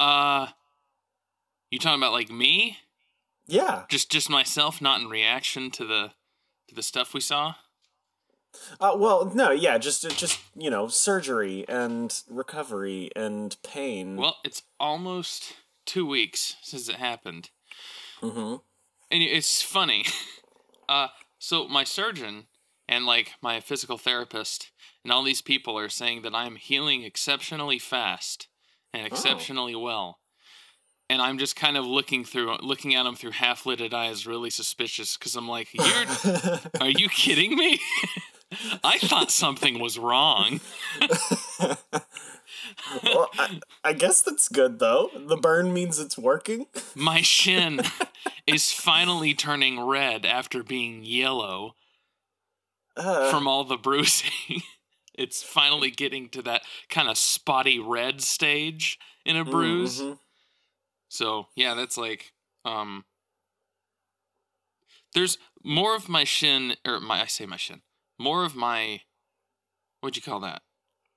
Uh, you talking about like me? Yeah. Just just myself, not in reaction to the to the stuff we saw. Uh, well, no, yeah, just just you know, surgery and recovery and pain. Well, it's almost two weeks since it happened, mm-hmm. and it's funny. Uh, so my surgeon and like my physical therapist and all these people are saying that I'm healing exceptionally fast and exceptionally oh. well. And I'm just kind of looking through, looking at them through half-lidded eyes, really suspicious, because I'm like, "You're, are you kidding me? I thought something was wrong." well, I, I, guess that's good though. The burn means it's working. My shin is finally turning red after being yellow uh, from all the bruising. It's finally getting to that kind of spotty red stage in a bruise. Mm-hmm. So, yeah, that's like um there's more of my shin or my I say my shin. More of my what'd you call that?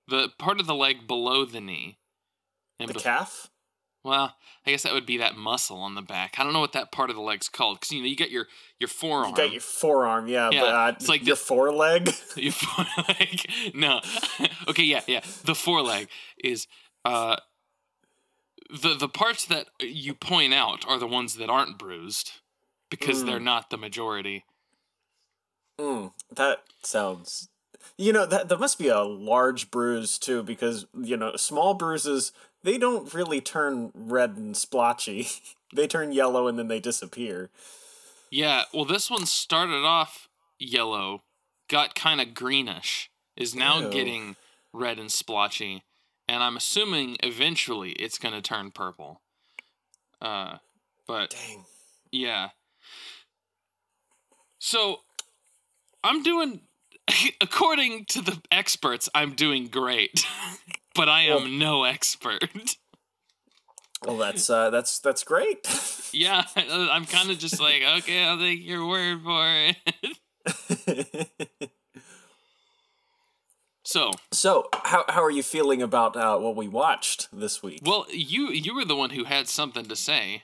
The part of the leg below the knee. And the calf? Well, I guess that would be that muscle on the back. I don't know what that part of the leg's called because you know you got your your forearm. You got your forearm, yeah. yeah but, uh, it's like your the, foreleg. Your foreleg. No. okay, yeah, yeah. The foreleg is uh the the parts that you point out are the ones that aren't bruised because mm. they're not the majority. Mm, that sounds. You know that that must be a large bruise too, because you know small bruises they don't really turn red and splotchy. they turn yellow and then they disappear. Yeah, well, this one started off yellow, got kind of greenish, is now Ew. getting red and splotchy, and I'm assuming eventually it's going to turn purple. Uh, but dang, yeah. So, I'm doing, according to the experts, I'm doing great. but I am well, no expert. Well, that's uh, that's that's great. yeah, I'm kind of just like, okay, I'll take your word for it. so, so how how are you feeling about uh, what we watched this week? Well, you you were the one who had something to say.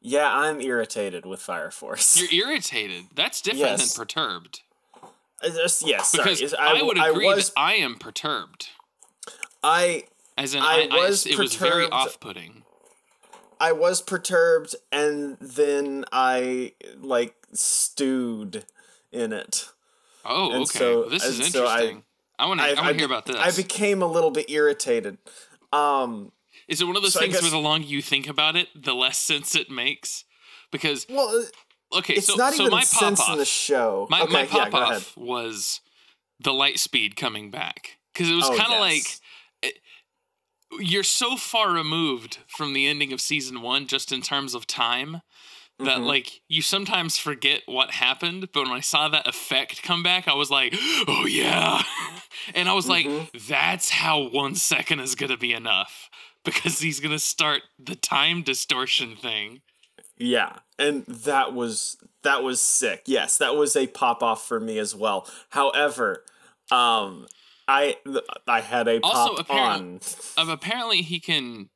Yeah, I'm irritated with Fire Force. You're irritated. That's different yes. than perturbed. Uh, yes, because I, I, would agree I was, that I am perturbed. I as in I, I was I, it was very off-putting. I was perturbed, and then I like stewed in it. Oh, and okay. So, well, this is interesting. So I, want to. I, I want to hear about this. I became a little bit irritated. Um, is it one of those so things guess, where the longer you think about it, the less sense it makes? Because well, okay, it's so not so even my sense in the show. My, okay, my pop yeah, off was the light speed coming back because it was oh, kind of yes. like you're so far removed from the ending of season one just in terms of time that mm-hmm. like you sometimes forget what happened but when i saw that effect come back i was like oh yeah and i was mm-hmm. like that's how one second is gonna be enough because he's gonna start the time distortion thing yeah and that was that was sick yes that was a pop off for me as well however um I I had a also pop apparently, on. apparently he can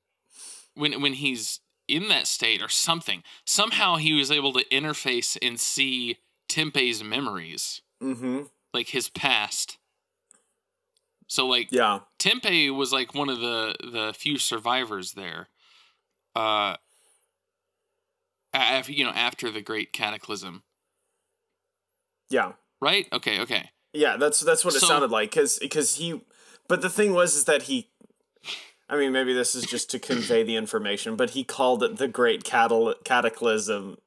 when when he's in that state or something. Somehow he was able to interface and see Tempe's memories, mm-hmm. like his past. So like yeah, Tempe was like one of the the few survivors there. Uh, after you know after the Great Cataclysm. Yeah. Right. Okay. Okay. Yeah, that's that's what it so, sounded like because because he, but the thing was is that he, I mean maybe this is just to convey the information, but he called it the Great Catal- Cataclysm,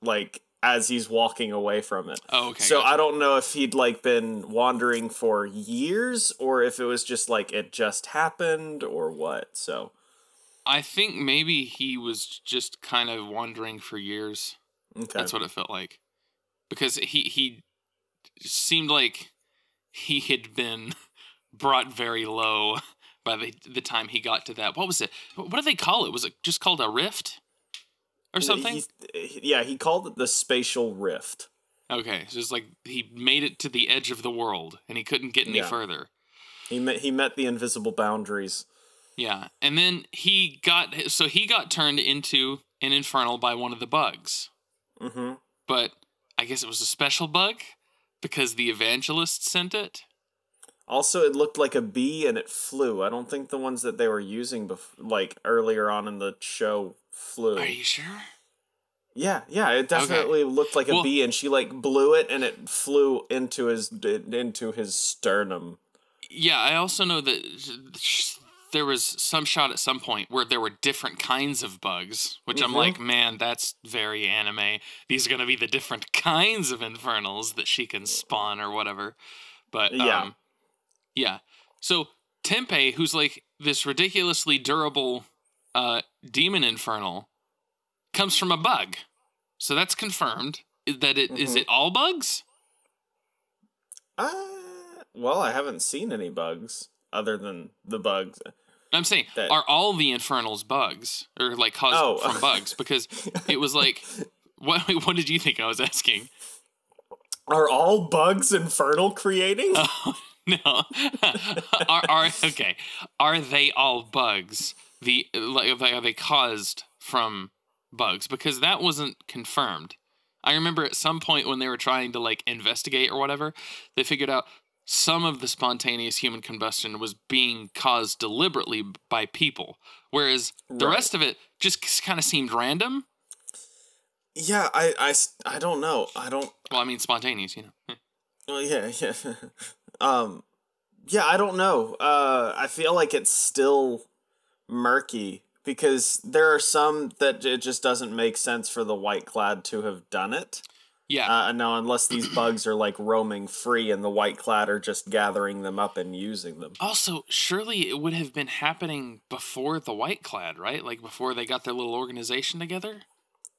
like as he's walking away from it. Oh, okay. So gotcha. I don't know if he'd like been wandering for years or if it was just like it just happened or what. So I think maybe he was just kind of wandering for years. Okay. That's what it felt like. Because he he seemed like he had been brought very low by the the time he got to that. What was it? What do they call it? Was it just called a rift or something? yeah, he called it the spatial rift. Okay, so it's like he made it to the edge of the world and he couldn't get any yeah. further. He met he met the invisible boundaries. Yeah, and then he got so he got turned into an infernal by one of the bugs. Mm-hmm. But I guess it was a special bug because the evangelist sent it. Also, it looked like a bee and it flew. I don't think the ones that they were using bef- like earlier on in the show flew. Are you sure? Yeah, yeah, it definitely okay. looked like a well, bee, and she like blew it, and it flew into his into his sternum. Yeah, I also know that there was some shot at some point where there were different kinds of bugs, which mm-hmm. I'm like, man, that's very anime. These are gonna be the different kinds of infernals that she can spawn or whatever. But yeah, um, yeah. So Tempe, who's like this ridiculously durable uh, demon infernal, comes from a bug. So that's confirmed. That it mm-hmm. is it all bugs? Uh, well, I haven't seen any bugs other than the bugs. I'm saying, that... are all the infernals bugs or like caused oh. from bugs? Because it was like, what? What did you think I was asking? Are all bugs infernal creating? Oh, no. are, are okay? Are they all bugs? The like are they caused from bugs? Because that wasn't confirmed. I remember at some point when they were trying to like investigate or whatever, they figured out some of the spontaneous human combustion was being caused deliberately by people, whereas the right. rest of it just kind of seemed random. Yeah, I, I, I don't know. I don't. Well, I mean, spontaneous, you know. well, yeah, yeah. um, yeah, I don't know. Uh, I feel like it's still murky because there are some that it just doesn't make sense for the white clad to have done it. Yeah. Uh, no, unless these bugs are like roaming free and the white clad are just gathering them up and using them. Also, surely it would have been happening before the white clad, right? Like before they got their little organization together?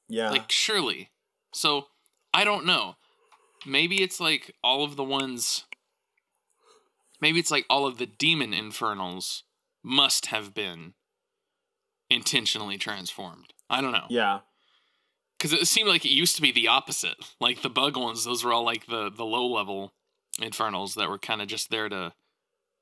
Yeah. Like surely. So, I don't know. Maybe it's like all of the ones maybe it's like all of the demon infernals must have been intentionally transformed. I don't know. Yeah because it seemed like it used to be the opposite. Like the bug ones, those were all like the the low level infernals that were kind of just there to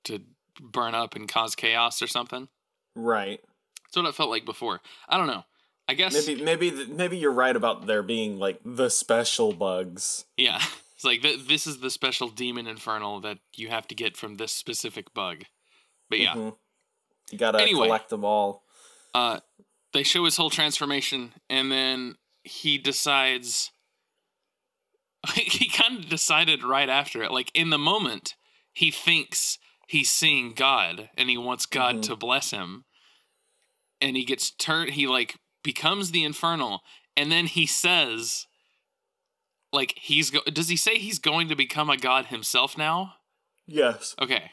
to burn up and cause chaos or something. Right. That's what it felt like before. I don't know. I guess maybe maybe maybe you're right about there being like the special bugs. Yeah, it's like th- this is the special demon infernal that you have to get from this specific bug. But yeah, mm-hmm. you gotta anyway, collect them all. Uh, they show his whole transformation, and then he decides he kind of decided right after it like in the moment he thinks he's seeing god and he wants god mm-hmm. to bless him. And he gets turned he like becomes the infernal and then he says like he's go- does he say he's going to become a god himself now? Yes. Okay.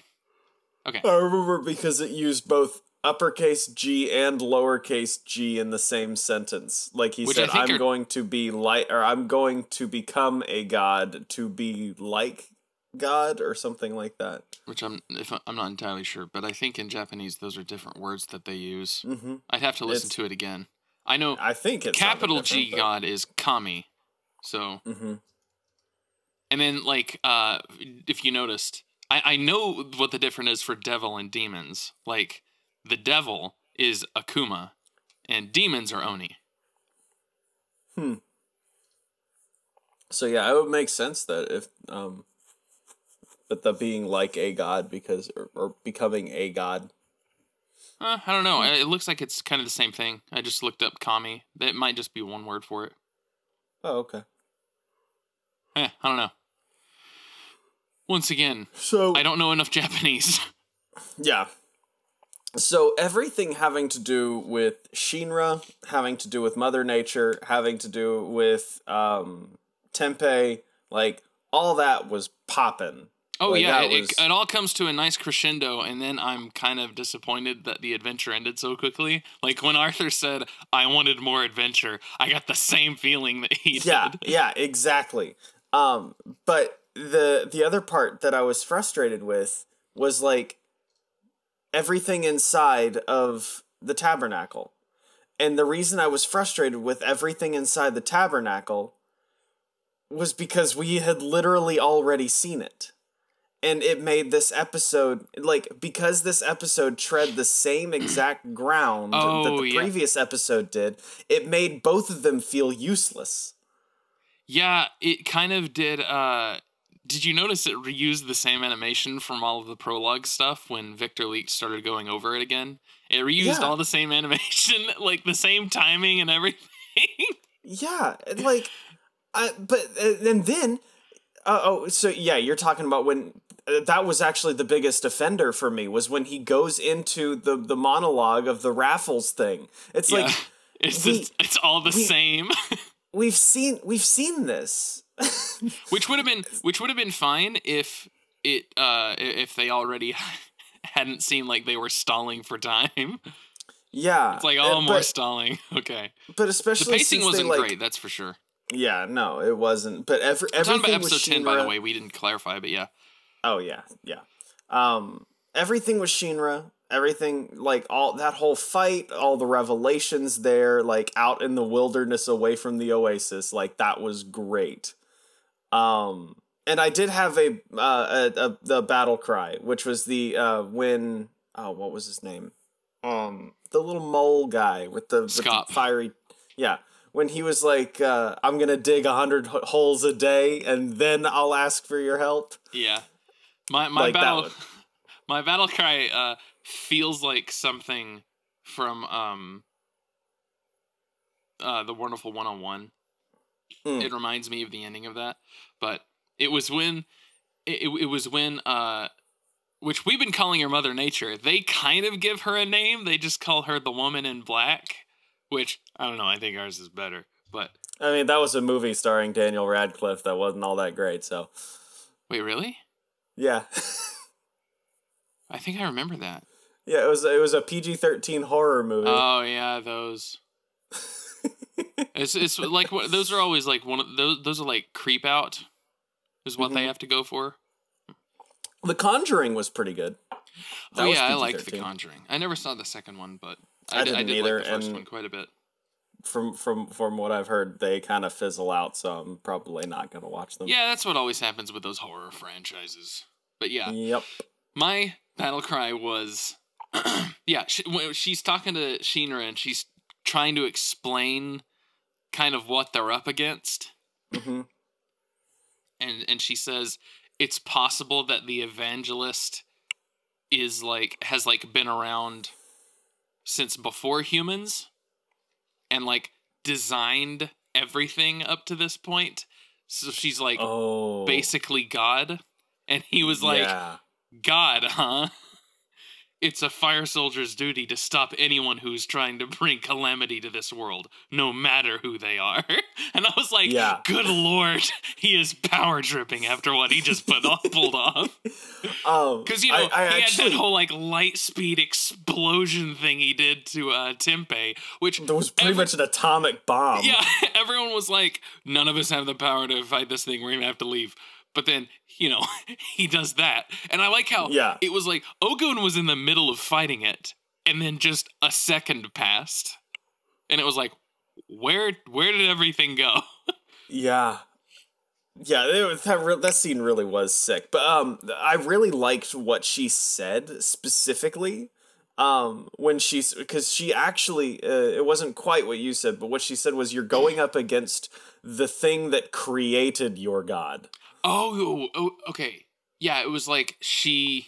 Okay. I remember because it used both uppercase G and lowercase g in the same sentence. Like he Which said, I'm are... going to be like, or I'm going to become a god to be like God or something like that. Which I'm, if I'm not entirely sure, but I think in Japanese those are different words that they use. Mm-hmm. I'd have to listen it's, to it again. I know. I think it's capital G God is kami, so. Mm-hmm. And then, like, uh, if you noticed, I I know what the difference is for devil and demons. Like, the devil is Akuma, and demons are Oni. Hmm. So yeah, it would make sense that if um that the being like a god because or, or becoming a god. Uh, I don't know. It looks like it's kind of the same thing. I just looked up kami. That might just be one word for it. Oh, okay. Eh, I don't know. Once again, so I don't know enough Japanese. Yeah, so everything having to do with Shinra, having to do with Mother Nature, having to do with um, Tempe, like all that was popping. Oh like, yeah, it, was... it, all comes to a nice crescendo, and then I'm kind of disappointed that the adventure ended so quickly. Like when Arthur said, "I wanted more adventure," I got the same feeling that he yeah, did. Yeah, exactly. Um, but the the other part that I was frustrated with was like everything inside of the tabernacle. And the reason I was frustrated with everything inside the tabernacle was because we had literally already seen it. and it made this episode like because this episode tread the same exact ground oh, that the yeah. previous episode did it made both of them feel useless yeah it kind of did uh did you notice it reused the same animation from all of the prologue stuff when Viktor Licht started going over it again? It reused yeah. all the same animation, like the same timing and everything. yeah, like, I but uh, and then, uh, oh, so yeah, you're talking about when uh, that was actually the biggest offender for me was when he goes into the the monologue of the raffles thing. It's yeah. like it's we, just, it's all the we, same. we've seen we've seen this which would have been which would have been fine if it uh if they already hadn't seemed like they were stalling for time. Yeah, it's like oh uh, more stalling. Okay, but especially the pacing wasn't like, great. That's for sure. Yeah, no, it wasn't. But every everything about episode ten, by the way. We didn't clarify, but yeah. Oh yeah, yeah. Um, everything was Shinra. Everything like all that whole fight, all the revelations there, like out in the wilderness away from the oasis, like that was great. Um, and I did have a, uh, a, a the battle cry, which was the uh, when oh what was his name, um, the little mole guy with the, with the fiery, yeah. When he was like, uh, "I'm gonna dig a hundred holes a day, and then I'll ask for your help." Yeah, my my like battle, my battle cry uh, feels like something from um, uh, the Wonderful One on One Mm. It reminds me of the ending of that, but it was when it, it was when uh which we've been calling her Mother Nature. They kind of give her a name. They just call her the Woman in Black, which I don't know. I think ours is better, but I mean that was a movie starring Daniel Radcliffe that wasn't all that great. So wait, really? Yeah. I think I remember that. Yeah, it was it was a PG thirteen horror movie. Oh yeah, those it's it's like those are always like one of those. Those are like creep out, is what mm-hmm. they have to go for. The Conjuring was pretty good. That oh yeah, I liked The Conjuring. I never saw the second one, but I, I didn't I did either. Like the first and one quite a bit. From from from what I've heard, they kind of fizzle out, so I'm probably not gonna watch them. Yeah, that's what always happens with those horror franchises. But yeah, yep. My battle cry was, yeah, she, she's talking to Shinra and she's trying to explain kind of what they're up against. Mm-hmm. And and she says it's possible that the evangelist is like has like been around since before humans and like designed everything up to this point. So she's like oh. basically God. And he was like, yeah. God, huh? It's a fire soldier's duty to stop anyone who's trying to bring calamity to this world, no matter who they are. And I was like, yeah. good lord, he is power dripping after what he just put off, pulled off. Oh, because, you know, I, I he actually, had that whole, like, light speed explosion thing he did to uh, Tempe, which... That was pretty every, much an atomic bomb. Yeah, everyone was like, none of us have the power to fight this thing, we're gonna have to leave. But then, you know, he does that. And I like how yeah. it was like Ogun was in the middle of fighting it, and then just a second passed. And it was like, where where did everything go? yeah. Yeah, it, that re- that scene really was sick. But um I really liked what she said specifically um when she's because she actually uh, it wasn't quite what you said but what she said was you're going up against the thing that created your god Oh, oh, okay. Yeah, it was like she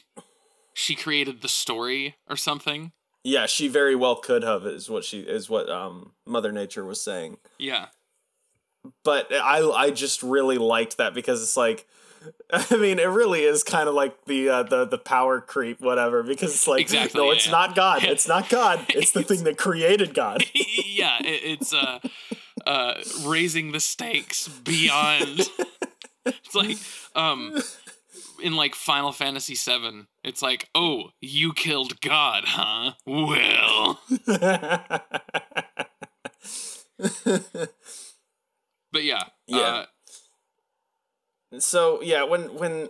she created the story or something. Yeah, she very well could have is what she is what um Mother Nature was saying. Yeah. But I I just really liked that because it's like I mean, it really is kind of like the uh, the the power creep, whatever. Because it's like, exactly, no, yeah, it's yeah. not God. It's not God. It's the thing that created God. yeah, it, it's uh, uh, raising the stakes beyond it's like um in like Final Fantasy VII, it's like, oh, you killed God, huh? Well. but yeah, yeah. Uh, so yeah, when when,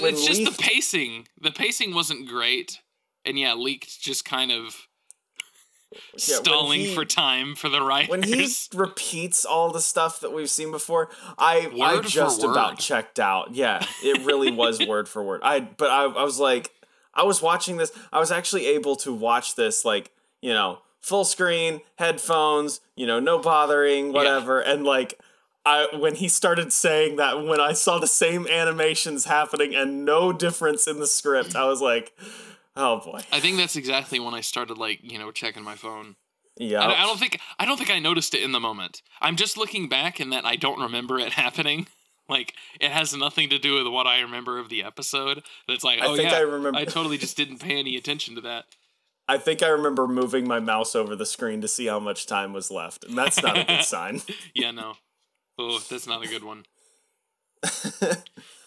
when it's just the pacing. The pacing wasn't great, and yeah, Licht just kind of yeah, stalling he, for time for the writers. When he repeats all the stuff that we've seen before, I word I just about checked out. Yeah, it really was word for word. I but I, I was like, I was watching this. I was actually able to watch this like you know full screen, headphones, you know, no bothering, whatever, yeah. and like. I, when he started saying that, when I saw the same animations happening and no difference in the script, I was like, Oh boy. I think that's exactly when I started like, you know, checking my phone. Yeah. I, I, don't think I don't think I noticed it in the moment. I'm just looking back and that I don't remember it happening. Like it has nothing to do with what I remember of the episode. That's like, oh I yeah, I remember. I totally just didn't pay any attention to that. I think I remember moving my mouse over the screen to see how much time was left, and that's not a good sign. yeah, no. Oh, that's not a good one.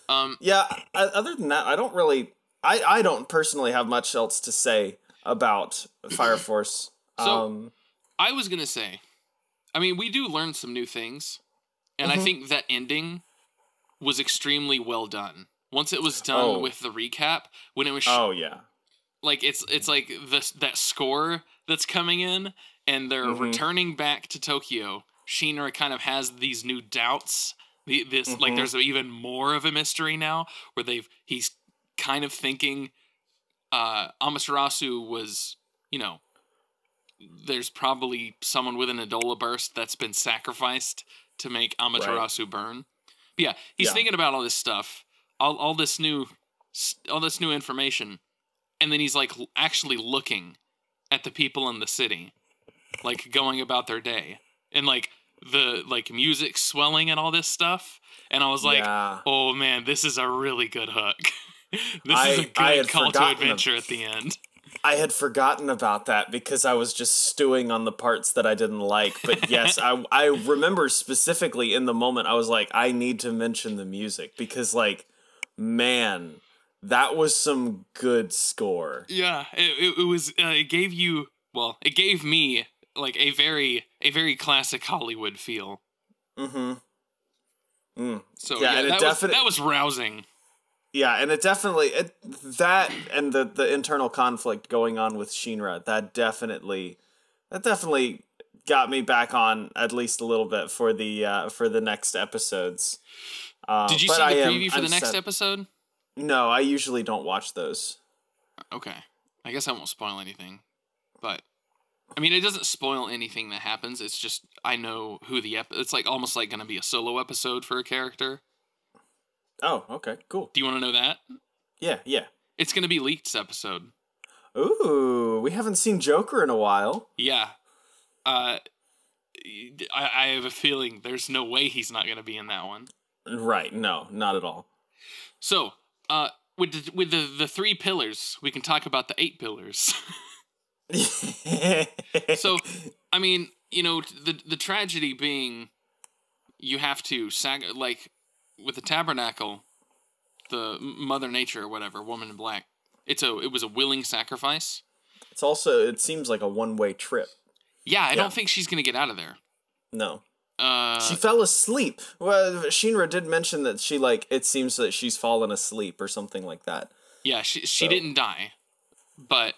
um. Yeah. Other than that, I don't really I I don't personally have much else to say about Fire Force. So um, I was gonna say, I mean, we do learn some new things, and mm-hmm. I think that ending was extremely well done. Once it was done oh. with the recap, when it was, sh- oh yeah, like it's it's like this that score that's coming in, and they're mm-hmm. returning back to Tokyo. Shinra kind of has these new doubts. The, this mm-hmm. like there's even more of a mystery now where they've he's kind of thinking uh, Amaterasu was, you know, there's probably someone with an Adolla burst that's been sacrificed to make Amaterasu right. burn. But yeah, he's yeah. thinking about all this stuff, all all this new, all this new information, and then he's like actually looking at the people in the city, like going about their day, and like the like music swelling and all this stuff, and I was like, yeah. oh man, this is a really good hook. this I, is a good call to adventure at the end. I had forgotten about that because I was just stewing on the parts that I didn't like. But yes, I I remember specifically in the moment I was like, I need to mention the music because like, man, that was some good score. Yeah, it, it, it was. Uh, it gave you well, it gave me like a very a very classic Hollywood feel. Mm-hmm. Mm. So yeah, yeah that, was, that was rousing yeah, and it definitely it, that and the the internal conflict going on with Shinra that definitely that definitely got me back on at least a little bit for the uh, for the next episodes. Uh, Did you see the preview am, for the next set. episode? No, I usually don't watch those. Okay, I guess I won't spoil anything, but I mean, it doesn't spoil anything that happens. It's just I know who the ep- it's like almost like going to be a solo episode for a character. Oh, okay, cool. Do you want to know that? Yeah, yeah. It's going to be Licht episode. Ooh, we haven't seen Joker in a while. Yeah. Uh, I, I have a feeling there's no way he's not going to be in that one. Right. No, not at all. So, uh, with the, with the, the three pillars, we can talk about the eight pillars. so, I mean, you know, the the tragedy being you have to sag like with the tabernacle, the Mother Nature or whatever, Woman in Black. It's a it was a willing sacrifice. It's also it seems like a one way trip. Yeah, I yeah. don't think she's gonna get out of there. No. Uh, she fell asleep. Well, Shinra did mention that she like it seems that she's fallen asleep or something like that. Yeah, she she so. didn't die, but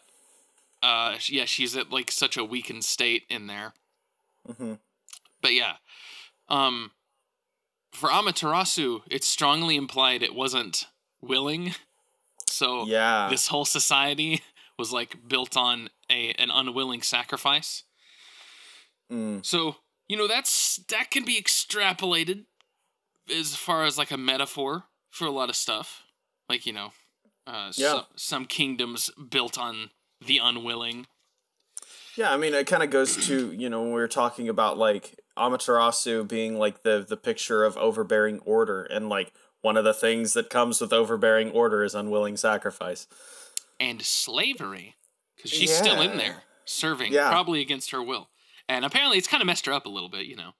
uh, yeah, she's at like such a weakened state in there. Mm-hmm. But yeah, um, for Amaterasu, it's strongly implied it wasn't willing. So yeah, this whole society was like built on a an unwilling sacrifice. Mm. So you know that's that can be extrapolated as far as like a metaphor for a lot of stuff, like you know, uh, yeah. some, some kingdoms built on the unwilling. Yeah, I mean, it kind of goes to you know when we were talking about like Amaterasu being like the the picture of overbearing order, and like one of the things that comes with overbearing order is unwilling sacrifice and slavery, because she's yeah. still in there serving, yeah. probably against her will, and apparently it's kind of messed her up a little bit, you know.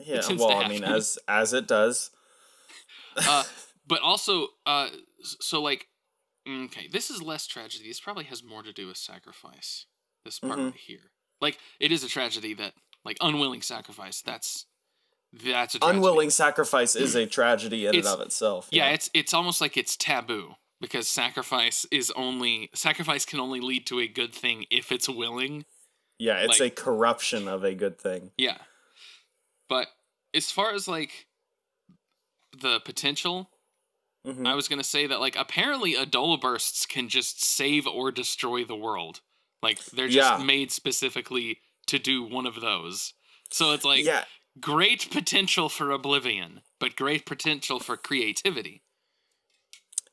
Yeah, well, I mean, as as it does. uh, but also, uh, so like, okay, this is less tragedy. This probably has more to do with sacrifice. This part mm-hmm. here, like, it is a tragedy that like unwilling sacrifice. That's that's a tragedy. unwilling sacrifice is a tragedy in it's, and of itself. Yeah. yeah, it's it's almost like it's taboo because sacrifice is only sacrifice can only lead to a good thing if it's willing. Yeah, it's like, a corruption of a good thing. Yeah. But as far as like the potential, mm-hmm. I was gonna say that like apparently Adolla bursts can just save or destroy the world. Like they're just yeah. made specifically to do one of those. So it's like yeah. great potential for oblivion, but great potential for creativity.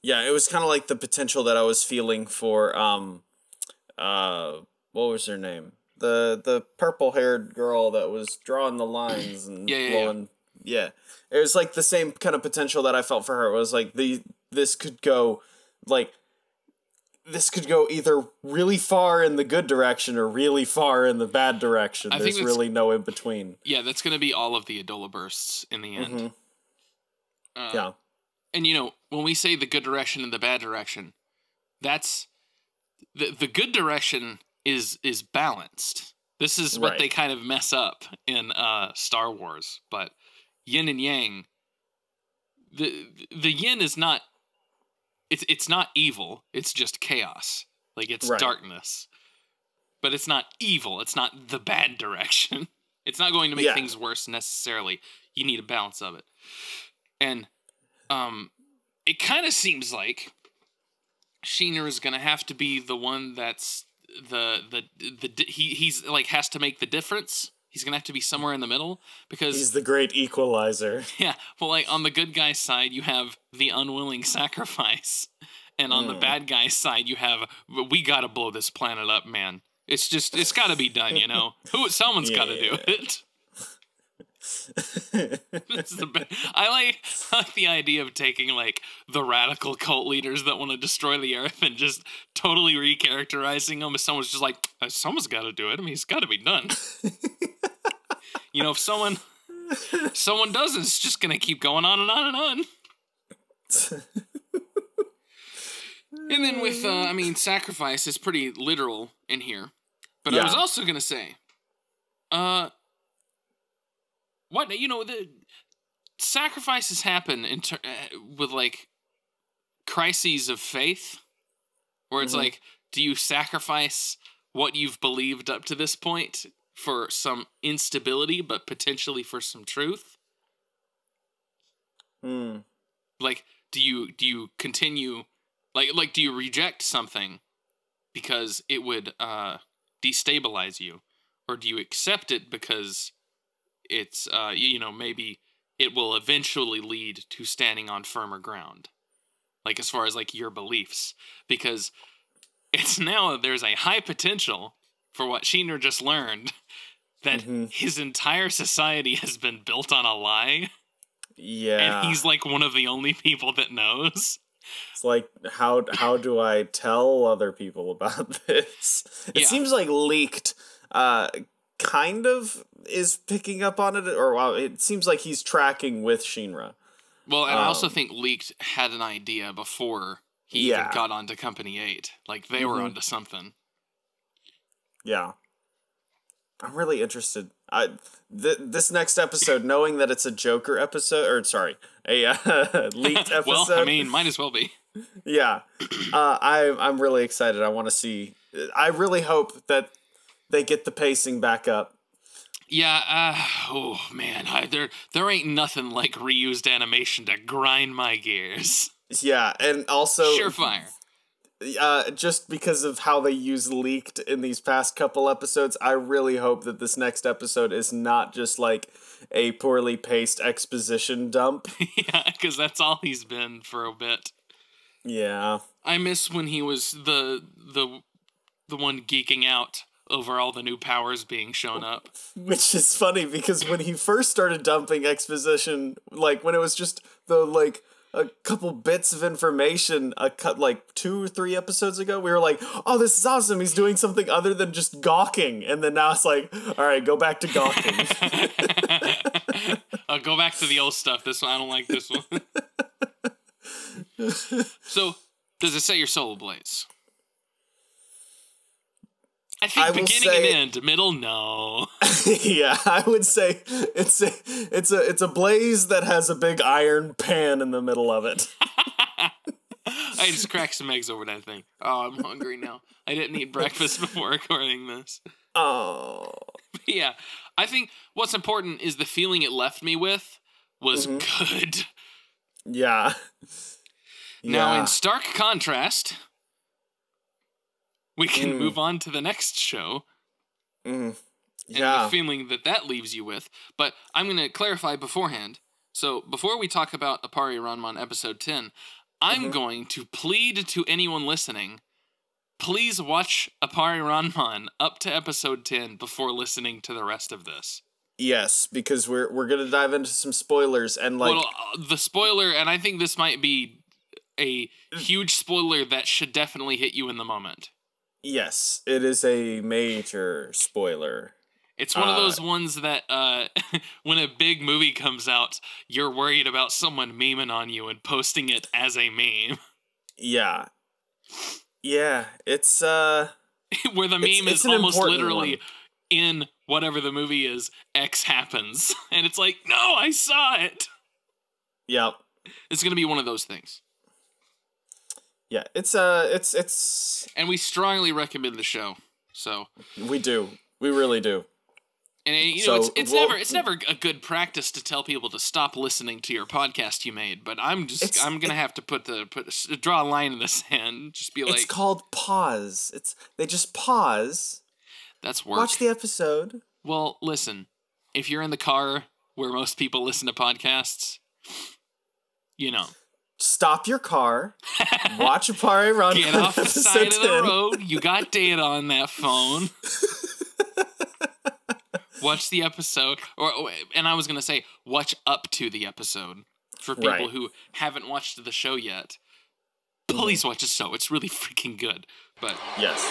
Yeah, it was kind of like the potential that I was feeling for um uh what was her name? The the purple haired girl that was drawing the lines and yeah, yeah, blowing yeah. yeah. It was like the same kind of potential that I felt for her. It was like the this could go like this could go either really far in the good direction or really far in the bad direction. I There's really no in between. Yeah, that's going to be all of the Adolla bursts in the end. Mm-hmm. Uh, yeah. And you know, when we say the good direction and the bad direction, that's the the good direction is is balanced. This is what right. they kind of mess up in uh, Star Wars, but yin and yang. The the yin is not it's it's not evil. It's just chaos. Like it's right. darkness. But it's not evil. It's not the bad direction. It's not going to make yeah. things worse necessarily. You need a balance of it. And um it kind of seems like Shinra is going to have to be the one that's the the the he he's like has to make the difference He's gonna have to be somewhere in the middle because he's the great equalizer. Yeah, well, like on the good guy's side, you have the unwilling sacrifice, and on mm. the bad guy's side, you have we gotta blow this planet up, man. It's just it's gotta be done, you know. Who someone's yeah. gotta do it. the I like, I like the idea of taking like the radical cult leaders that want to destroy the earth and just totally recharacterizing them as someone's just like someone's got to do it. I mean, it's got to be done. You know, if someone someone does, it's just gonna keep going on and on and on. and then with, uh, I mean, sacrifice is pretty literal in here. But yeah. I was also gonna say, uh, what you know the sacrifices happen in ter- uh, with like crises of faith, where it's mm-hmm. like, do you sacrifice what you've believed up to this point for some instability, but potentially for some truth? Hmm. Like, do you do you continue like like do you reject something because it would uh destabilize you, or do you accept it because it's uh you know maybe it will eventually lead to standing on firmer ground like as far as like your beliefs because it's now there's a high potential for what Shinra just learned that mm-hmm. his entire society has been built on a lie. Yeah. And he's like one of the only people that knows. It's like how how do I tell other people about this? It yeah. seems like Licht uh kind of is picking up on it or well, it seems like he's tracking with Shinra. Well, and um, I also um, think Licht had an idea before he yeah. even got onto Company 8. Like they mm-hmm. were onto something. Yeah. I'm really interested. I th- this next episode, knowing that it's a Joker episode, or sorry, a uh, Licht episode. well, I mean, might as well be. Yeah, uh, I I'm really excited. I want to see. I really hope that they get the pacing back up. Yeah. Uh, oh man, I, there there ain't nothing like reused animation to grind my gears. Yeah, and also surefire uh, just because of how they use Licht in these past couple episodes, I really hope that this next episode is not just like a poorly paced exposition dump. yeah, because that's all he's been for a bit. Yeah, I miss when he was the the the one geeking out over all the new powers being shown up. Which is funny because when he first started dumping exposition, like when it was just the like a couple bits of information a cut like two or three episodes ago we were like oh this is awesome. He's doing something other than just gawking. And then now it's like all right go back to gawking. I'll uh, go back to the old stuff. This one i don't like this one. So does it say your soul blaze I think I beginning say, and end, middle, no. yeah, I would say it's a it's a it's a blaze that has a big iron pan in the middle of it. I just cracked some eggs over that thing. Oh, I'm hungry now. I didn't eat breakfast before recording this. Oh. yeah, I think what's important is the feeling it left me with was mm-hmm. good. Yeah. Now, in stark contrast, we can mm. move on to the next show. Mm. Yeah. And the feeling that that leaves you with. But I'm going to clarify beforehand. So, before we talk about Appare Ranman episode 10, I'm mm-hmm. going to plead to anyone listening please watch Appare Ranman up to episode 10 before listening to the rest of this. Yes, because we're we're gonna dive into some spoilers and like well, uh, the spoiler, and I think this might be a huge spoiler that should definitely hit you in the moment. Yes, it is a major spoiler. It's one uh, of those ones that uh, when a big movie comes out, you're worried about someone memeing on you and posting it as a meme. Yeah. Yeah, it's uh where the meme it's, it's is almost literally one. in whatever the movie is, X happens. And it's like, no, I saw it. Yep. It's gonna be one of those things. Yeah, it's uh it's it's And we strongly recommend the show. So We do. We really do. And you know, so, it's, it's well, never it's never a good practice to tell people to stop listening to your podcast you made. But I'm just I'm gonna it, have to put the put draw a line in the sand. Just be like, it's called pause. It's they just pause. That's work. Watch the episode. Well, listen, if you're in the car where most people listen to podcasts, you know, stop your car, watch Appare run. Get off the side of the road. You got data on that phone. watch the episode, or and I was gonna say watch up to the episode for people right. who haven't watched the show yet. Please watch the show; it's really freaking good. But yes.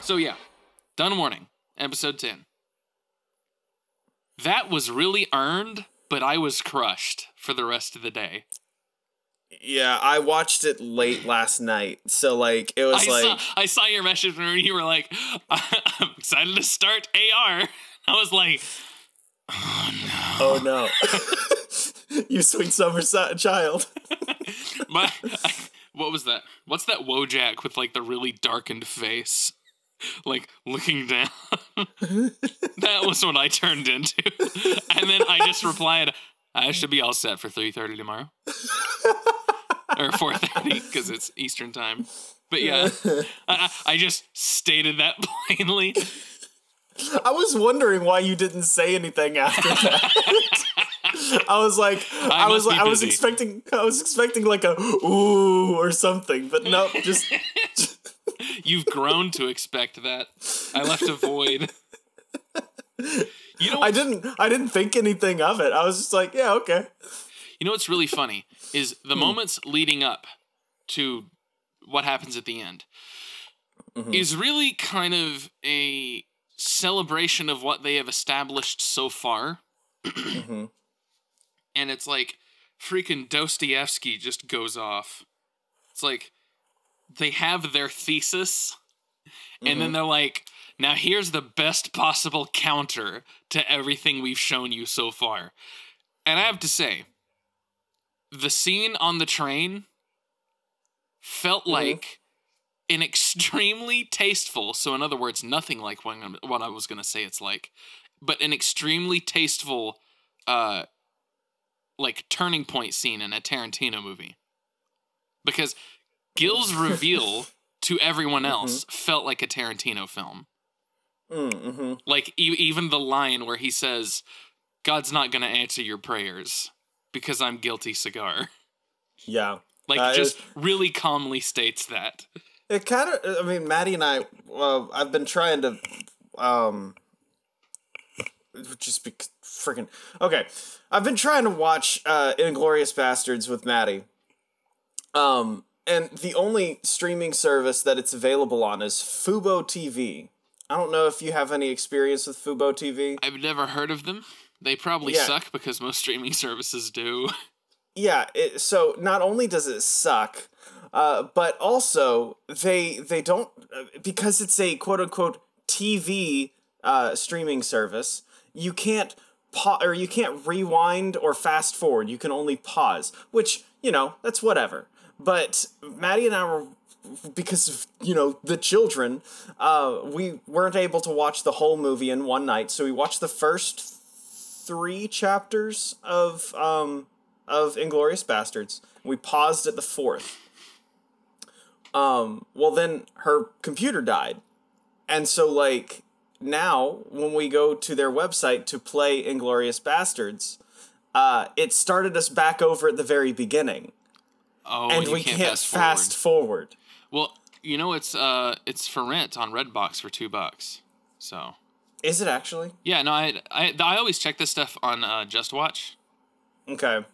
So yeah, done warning, episode ten. That was really earned, but I was crushed for the rest of the day. Yeah, I watched it late last night, so like it was I like saw, I saw your message when you were like, "I'm excited to start AR." I was like, "Oh no!" Oh no! you sweet summer child. My, I, what was that? What's that Wojak with like the really darkened face? like looking down. that was what I turned into. and then I just replied, I should be all set for 3:30 tomorrow. or 4:30 because it's Eastern time. But yeah, I, I just stated that plainly. I was wondering why you didn't say anything after that. I was like, I, I was like, I was expecting, I was expecting like a ooh or something, but no, just. You've grown to expect that. I left a void. You know, I didn't, I didn't think anything of it. I was just like, yeah, okay. You know what's really funny is the hmm. moments leading up to what happens at the end mm-hmm. is really kind of a celebration of what they have established so far. mm-hmm. And it's like freaking Dostoevsky just goes off. It's like they have their thesis mm-hmm. and then mm-hmm. they're like now here's the best possible counter to everything we've shown you so far. And I have to say the scene on the train felt mm-hmm. like an extremely tasteful so in other words nothing like what, what i was going to say it's like but an extremely tasteful uh like turning point scene in a tarantino movie because gil's reveal to everyone mm-hmm. else mm-hmm. felt like a tarantino film mm-hmm. like e- even the line where he says god's not going to answer your prayers because I'm Gil T. Cigar. Yeah. Like uh, just really calmly states that. It kind of I mean Maddie and I well I've been trying to um just be freaking Okay. I've been trying to watch uh Inglourious Basterds with Maddie. Um and the only streaming service that it's available on is Fubo TV. I don't know if you have any experience with Fubo TV. I've never heard of them. They probably yeah. suck because most streaming services do. Yeah, it, so not only does it suck, uh, but also they they don't uh, because it's a quote unquote TV uh, streaming service. You can't pause or you can't rewind or fast forward. You can only pause, which you know that's whatever. But Maddie and I were because of you know the children uh, we weren't able to watch the whole movie in one night. So we watched the first three chapters of um, of inglorious bastards. We paused at the fourth. Um, well then her computer died. And so like now when we go to their website to play inglorious bastards uh, it started us back over at the very beginning Oh, and we can't, can't fast, forward. fast forward. Well, you know it's uh it's for rent on Redbox for two bucks. So. Is it actually? Yeah. No, I I, I always check this stuff on uh, Just Watch. Okay.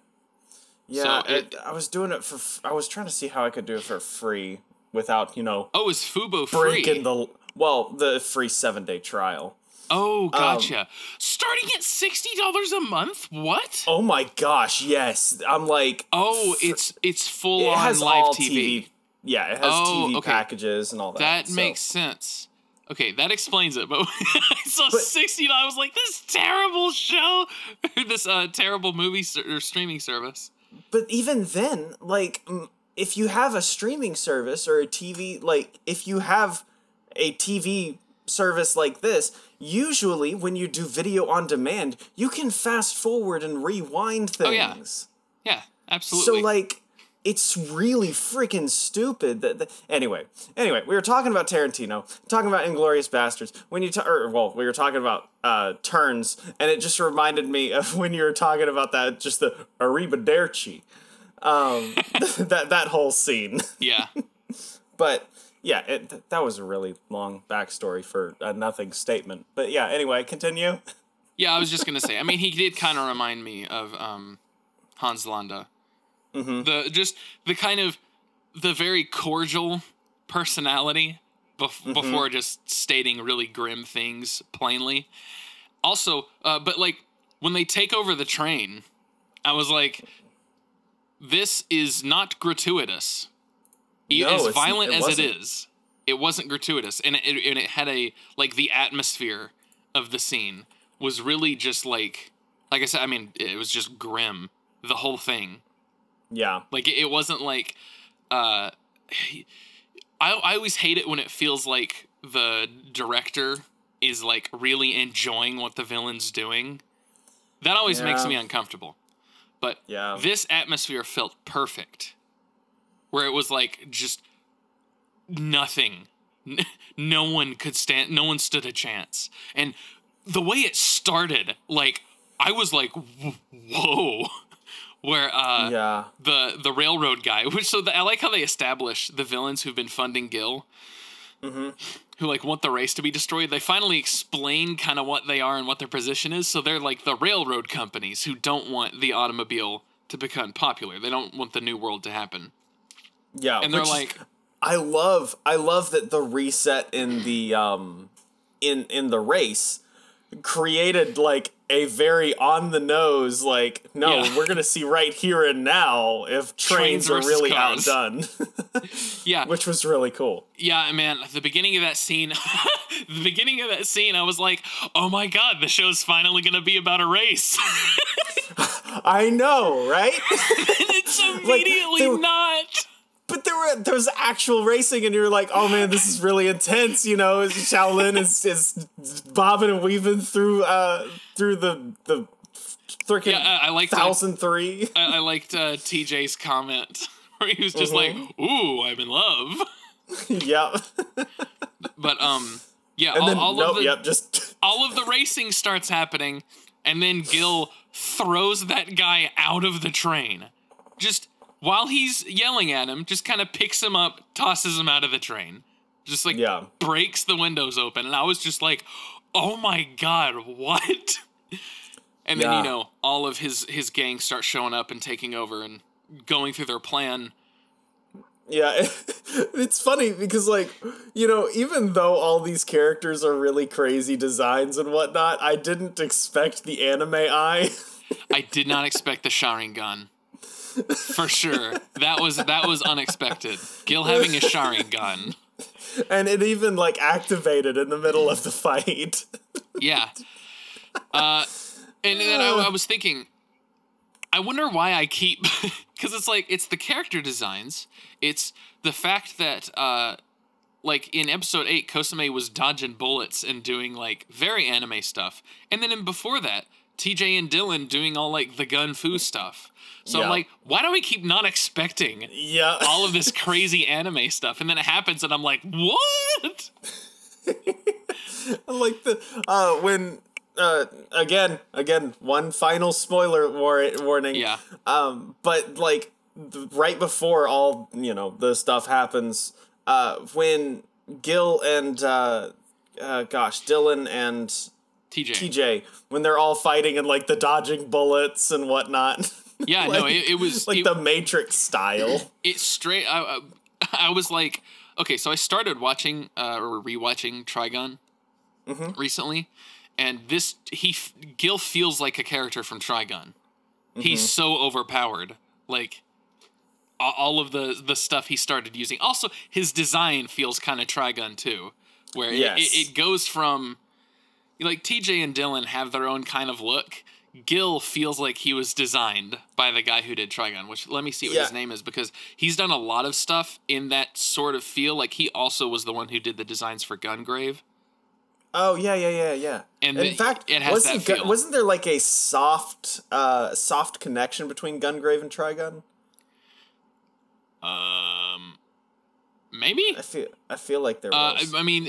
Yeah, so it, it, I was doing it for. I was trying to see how I could do it for free without you know. Oh, is Fubo free? Breaking the well, the free seven day trial. Oh, gotcha. Um, Starting at sixty dollars a month. What? Oh my gosh! Yes, I'm like. Oh, it's it's full it on live TV. TV. Yeah, it has oh, TV okay. packages and all that. That so. makes sense. Okay, that explains it. But I saw sixty. I was like, this terrible show, this uh, terrible movie or streaming service. But even then, like, if you have a streaming service or a TV, like, if you have a TV service like this, usually when you do video on demand, you can fast forward and rewind things. Oh yeah, yeah, absolutely. So like it's really freaking stupid that, that, anyway anyway we were talking about tarantino talking about inglorious bastards when you ta- or well we were talking about uh, turns and it just reminded me of when you were talking about that just the arrivederci um, that that whole scene yeah but yeah it, that was a really long backstory for a nothing statement but yeah anyway continue yeah i was just gonna say i mean he did kind of remind me of um, hans landa Mm-hmm. The just the kind of the very cordial personality bef- mm-hmm. before just stating really grim things plainly. Also, uh, but like when they take over the train, I was like, this is not gratuitous. No, as violent it as wasn't. it is, it wasn't gratuitous, and it, and it had a like the atmosphere of the scene was really just like like I said. I mean, it was just grim. The whole thing yeah. Like it wasn't like uh I I always hate it when it feels like the director is like really enjoying what the villain's doing. That always yeah. makes me uncomfortable. But yeah. this atmosphere felt perfect. Where it was like just nothing. No one could stand no one stood a chance. And the way it started, like I was like whoa where uh, yeah. the the railroad guy, which so the, I like how they establish the villains who've been funding Gil, mm-hmm. who like want the race to be destroyed. They finally explain kind of what they are and what their position is. So they're like the railroad companies who don't want the automobile to become popular. They don't want the new world to happen. Yeah, and they're like, I love I love that the reset in the um in in the race created like a very on the nose like no yeah. we're gonna see right here and now if trains, trains are really cars. outdone. Yeah. Which was really cool. Yeah man the beginning of that scene the beginning of that scene i was like oh my god the show's finally gonna be about a race. I know right? And it's immediately like, not but there were there was actual racing, and you're like, oh man, this is really intense. You know, Xiaolin is is bobbing and weaving through uh through the the freaking yeah, I, I liked thousand three. I, I liked uh, TJ's comment where he was just mm-hmm. like, "Ooh, I'm in love." yep. but um, yeah, and all, then, all nope, of the yep, just all of the racing starts happening, and then Gil throws that guy out of the train. Just while he's yelling at him, just kind of picks him up, tosses him out of the train. Just like yeah. breaks the windows open. And I was just like, oh my god, what? and then, yeah. you know, all of his, his gang start showing up and taking over and going through their plan. Yeah, it's funny because, like, you know, even though all these characters are really crazy designs and whatnot, I didn't expect the anime eye. I did not expect the Sharingan for sure. That was that was unexpected. Gil having a Sharingan. And it even like activated in the middle of the fight. yeah. Uh, and then I, I was thinking, I wonder why I keep because it's like it's the character designs, it's the fact that uh like in episode 8 Kosame was dodging bullets and doing like very anime stuff. And then in before that, TJ and Dylan doing all like the gun fu stuff. So yeah. I'm like, why do we keep not expecting yeah. all of this crazy anime stuff? And then it happens and I'm like, what? like the uh when uh again again one final spoiler war- warning yeah um but like th- right before all you know the stuff happens uh when gil and uh, uh gosh dylan and tj tj when they're all fighting and like the dodging bullets and whatnot yeah like, no it, it was like it, the matrix style it straight I, I, I was like okay so i started watching uh or rewatching trigun mm-hmm. recently and this he Gil feels like a character from Trigun. Mm-hmm. He's so overpowered. Like all of the the stuff he started using. Also, his design feels kind of Trigun too, where yes. it, it, goes from like TJ and Dylan have their own kind of look. Gil feels like he was designed by the guy who did Trigun, which let me see what yeah. his name is because he's done a lot of stuff in that sort of feel. Like he also was the one who did the designs for Gungrave. Oh yeah, yeah, yeah, yeah. And in the, fact, it has wasn't that feel. wasn't there like a soft, uh, soft connection between Gungrave and Trigun? Um, maybe. I feel I feel like there uh, was. I mean,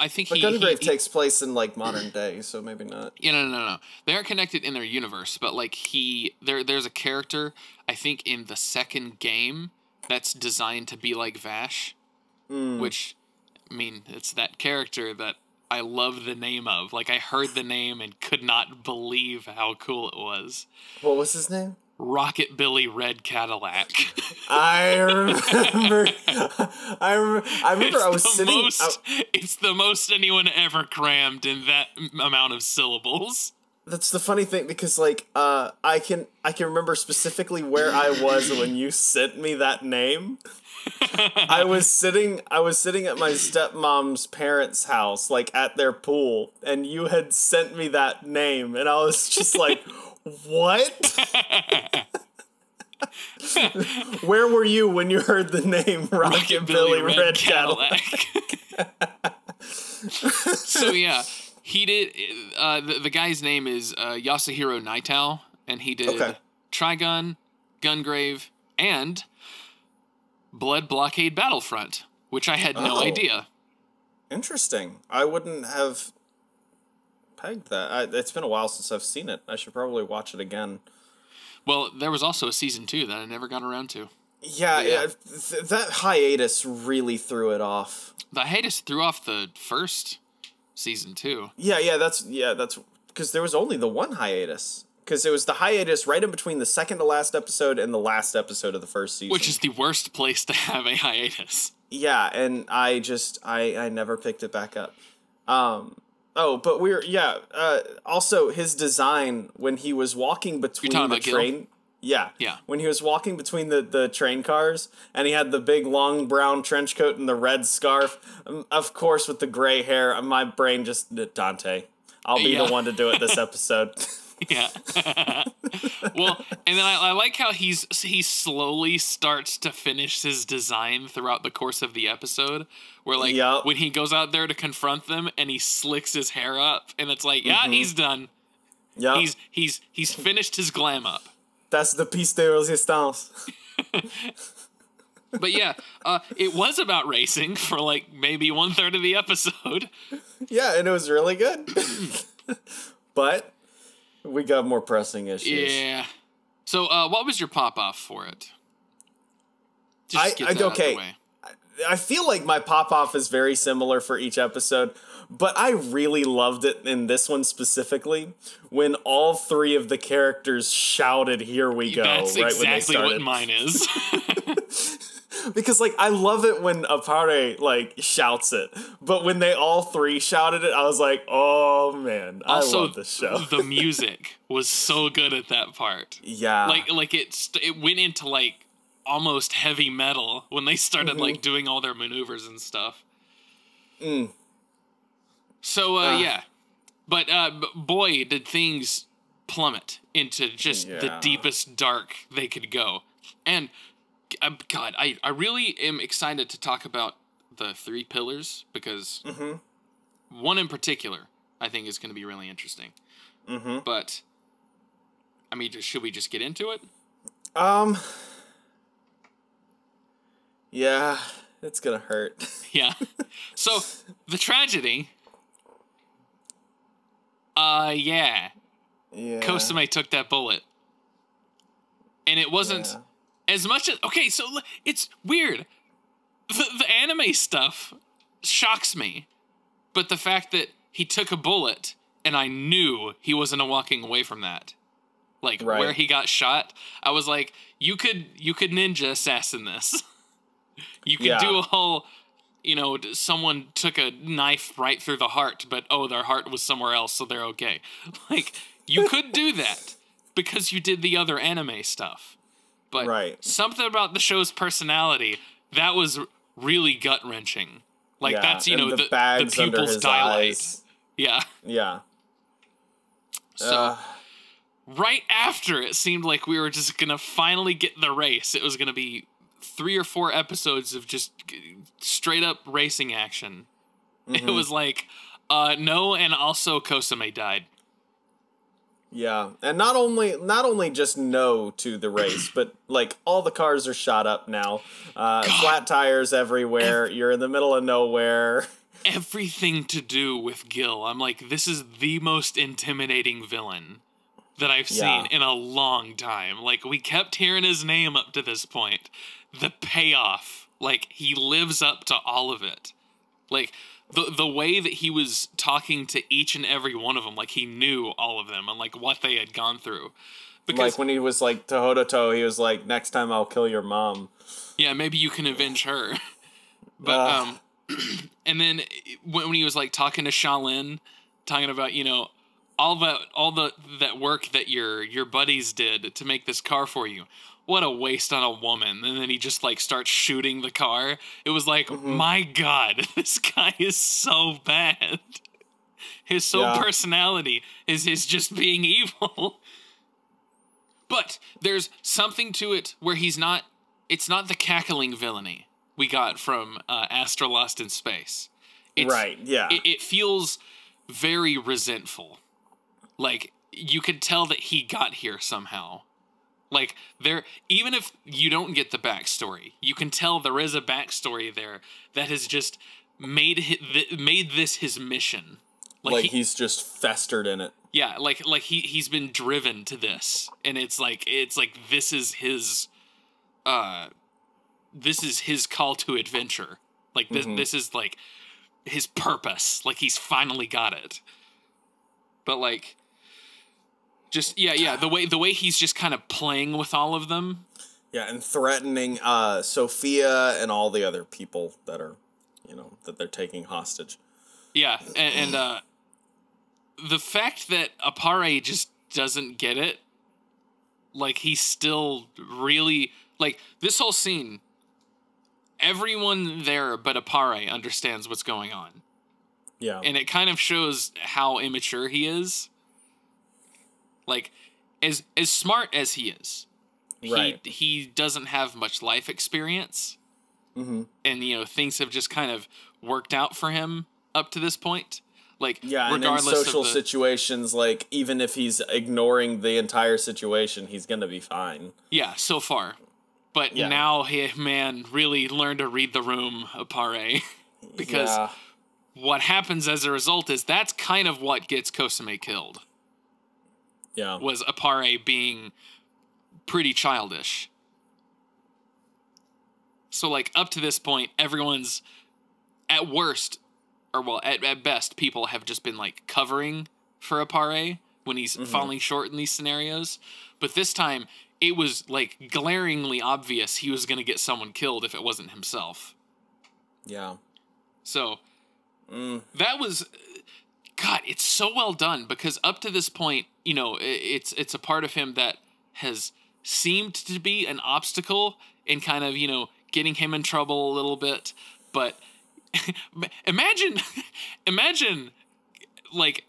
I think but he, Gungrave he, takes place in like modern day, so maybe not. Yeah, no, no, no, no. They aren't connected in their universe, but like he, there, there's a character I think in the second game that's designed to be like Vash, mm. which, I mean, it's that character that I love the name of. Like I heard the name and could not believe how cool it was. What was his name? Rocket Billy Red Cadillac. I remember. I remember. I remember. It's I was sitting. Most, I, it's the most anyone ever crammed in that amount of syllables. That's the funny thing because, like, uh, I can I can remember specifically where I was when you sent me that name. I was sitting I was sitting at my stepmom's parents' house, like at their pool, and you had sent me that name, and I was just like, What? Where were you when you heard the name Rocket, Billy, Red, Red Cadillac? Cadillac. so yeah, he did. Uh, the, the guy's name is uh, Yasuhiro Nightow, and he did okay. Trigun, Gungrave, and Blood Blockade Battlefront, which I had no oh. idea. Interesting. I wouldn't have pegged that. I, it's been a while since I've seen it. I should probably watch it again. Well, there was also a season two that I never got around to. Yeah, yeah. Th- that hiatus really threw it off. The hiatus threw off the first season too. Yeah, yeah, that's yeah, that's because there was only the one hiatus because it was the hiatus right in between the second to last episode and the last episode of the first season. Which is the worst place to have a hiatus. Yeah, and I just I I never picked it back up. Um oh, but we're yeah, uh also his design when he was walking between the train Gil? Yeah. Yeah. When he was walking between the, the train cars and he had the big long brown trench coat and the red scarf, um, of course, with the gray hair, my brain just, Dante, I'll be yeah. the one to do it this episode. Yeah. well, and then I, I, like how he's he slowly starts to finish his design throughout the course of the episode. Where like yep. when he goes out there to confront them and he slicks his hair up, and it's like, yeah, mm-hmm. he's done. Yeah. He's he's he's finished his glam up. That's the piece de resistance. but yeah, uh, it was about racing for like maybe one third of the episode. Yeah, and it was really good. but we got more pressing issues. Yeah. So, uh, what was your pop off for it? Just I, I okay. I feel like my pop off is very similar for each episode, but I really loved it in this one specifically when all three of the characters shouted, "Here we go!" That's right exactly when they started. what mine is. because like I love it when Appare like shouts it, but when they all three shouted it, I was like, oh man, also, I love this show. the music was so good at that part. Yeah, like like it it went into like almost heavy metal when they started mm-hmm. like doing all their maneuvers and stuff. Mm. So uh, uh. yeah, but uh, boy, did things plummet into just yeah. the deepest dark they could go. And God, I, I really am excited to talk about the three pillars because mm-hmm. one in particular I think is going to be really interesting. Mm-hmm. But I mean, should we just get into it? Um. Yeah, it's gonna hurt. yeah. So the tragedy. Uh, yeah. Yeah. Kosame took that bullet, and it wasn't yeah. As much as okay. So it's weird. The, the anime stuff shocks me, but the fact that he took a bullet and I knew he wasn't walking away from that like right. where he got shot i was like you could you could ninja assassin this you could yeah. do a whole you know someone took a knife right through the heart but oh their heart was somewhere else so they're okay like you could do that because you did the other anime stuff but right. something about the show's personality that was really gut wrenching like yeah. that's you and know the, the, the pupils dilate eyes. yeah yeah so uh right after it seemed like we were just gonna finally get the race. It was gonna be three or four episodes of just straight up racing action. Mm-hmm. It was like, uh, no, and also Kosame died. Yeah, and not only not only just no to the race, but like all the cars are shot up now, uh, flat tires everywhere. Every- You're in the middle of nowhere. Everything to do with Gil. I'm like, this is the most intimidating villain that I've seen yeah. in a long time. Like we kept hearing his name up to this point. The payoff, like he lives up to all of it. Like the the way that he was talking to each and every one of them, like he knew all of them and like what they had gone through. Because, like when he was like to Hototo, he was like, "Next time I'll kill your mom." Yeah, maybe you can avenge her. but uh. um, and then when he was like talking to Xiaolin, talking about you know all that all the that work that your your buddies did to make this car for you what a waste on a woman and then he just like starts shooting the car it was like mm-hmm. my god this guy is so bad his sole yeah. personality is his just being evil but there's something to it where he's not it's not the cackling villainy we got from uh, Astra Lost in Space. It's, right, yeah. It, it feels very resentful like you could tell that he got here somehow. Like there, even if you don't get the backstory, you can tell there is a backstory there that has just made made this his mission. Like, like he, he's just festered in it. Yeah, like like he he's been driven to this, and it's like it's like this is his, uh, this is his call to adventure. Like this mm-hmm. this is like his purpose. Like he's finally got it. But like just yeah, yeah. The way the way he's just kind of playing with all of them. Yeah, and threatening uh, Sophia and all the other people that are, you know, that they're taking hostage. Yeah, and, and uh, the fact that Appare just doesn't get it, like he's still really like this whole scene. Everyone there but Appare understands what's going on. Yeah, and it kind of shows how immature he is like as as smart as he is, right. he he doesn't have much life experience, mm-hmm. and you know things have just kind of worked out for him up to this point. Like yeah, regardless and in social the, situations, like even if he's ignoring the entire situation, he's gonna be fine. Yeah, so far. But yeah. now, hey, man, really learn to read the room, Appare, because yeah. what happens as a result is that's kind of what gets Kosame killed yeah. was Appare being pretty childish. So like up to this point, everyone's at worst, or well, at, at best, people have just been like covering for Appare when he's mm-hmm. falling short in these scenarios. But this time, it was like glaringly obvious he was going to get someone killed if it wasn't himself. Yeah. So mm. that was God, it's so well done because up to this point, you know, it's it's a part of him that has seemed to be an obstacle in kind of, you know, getting him in trouble a little bit, but imagine imagine like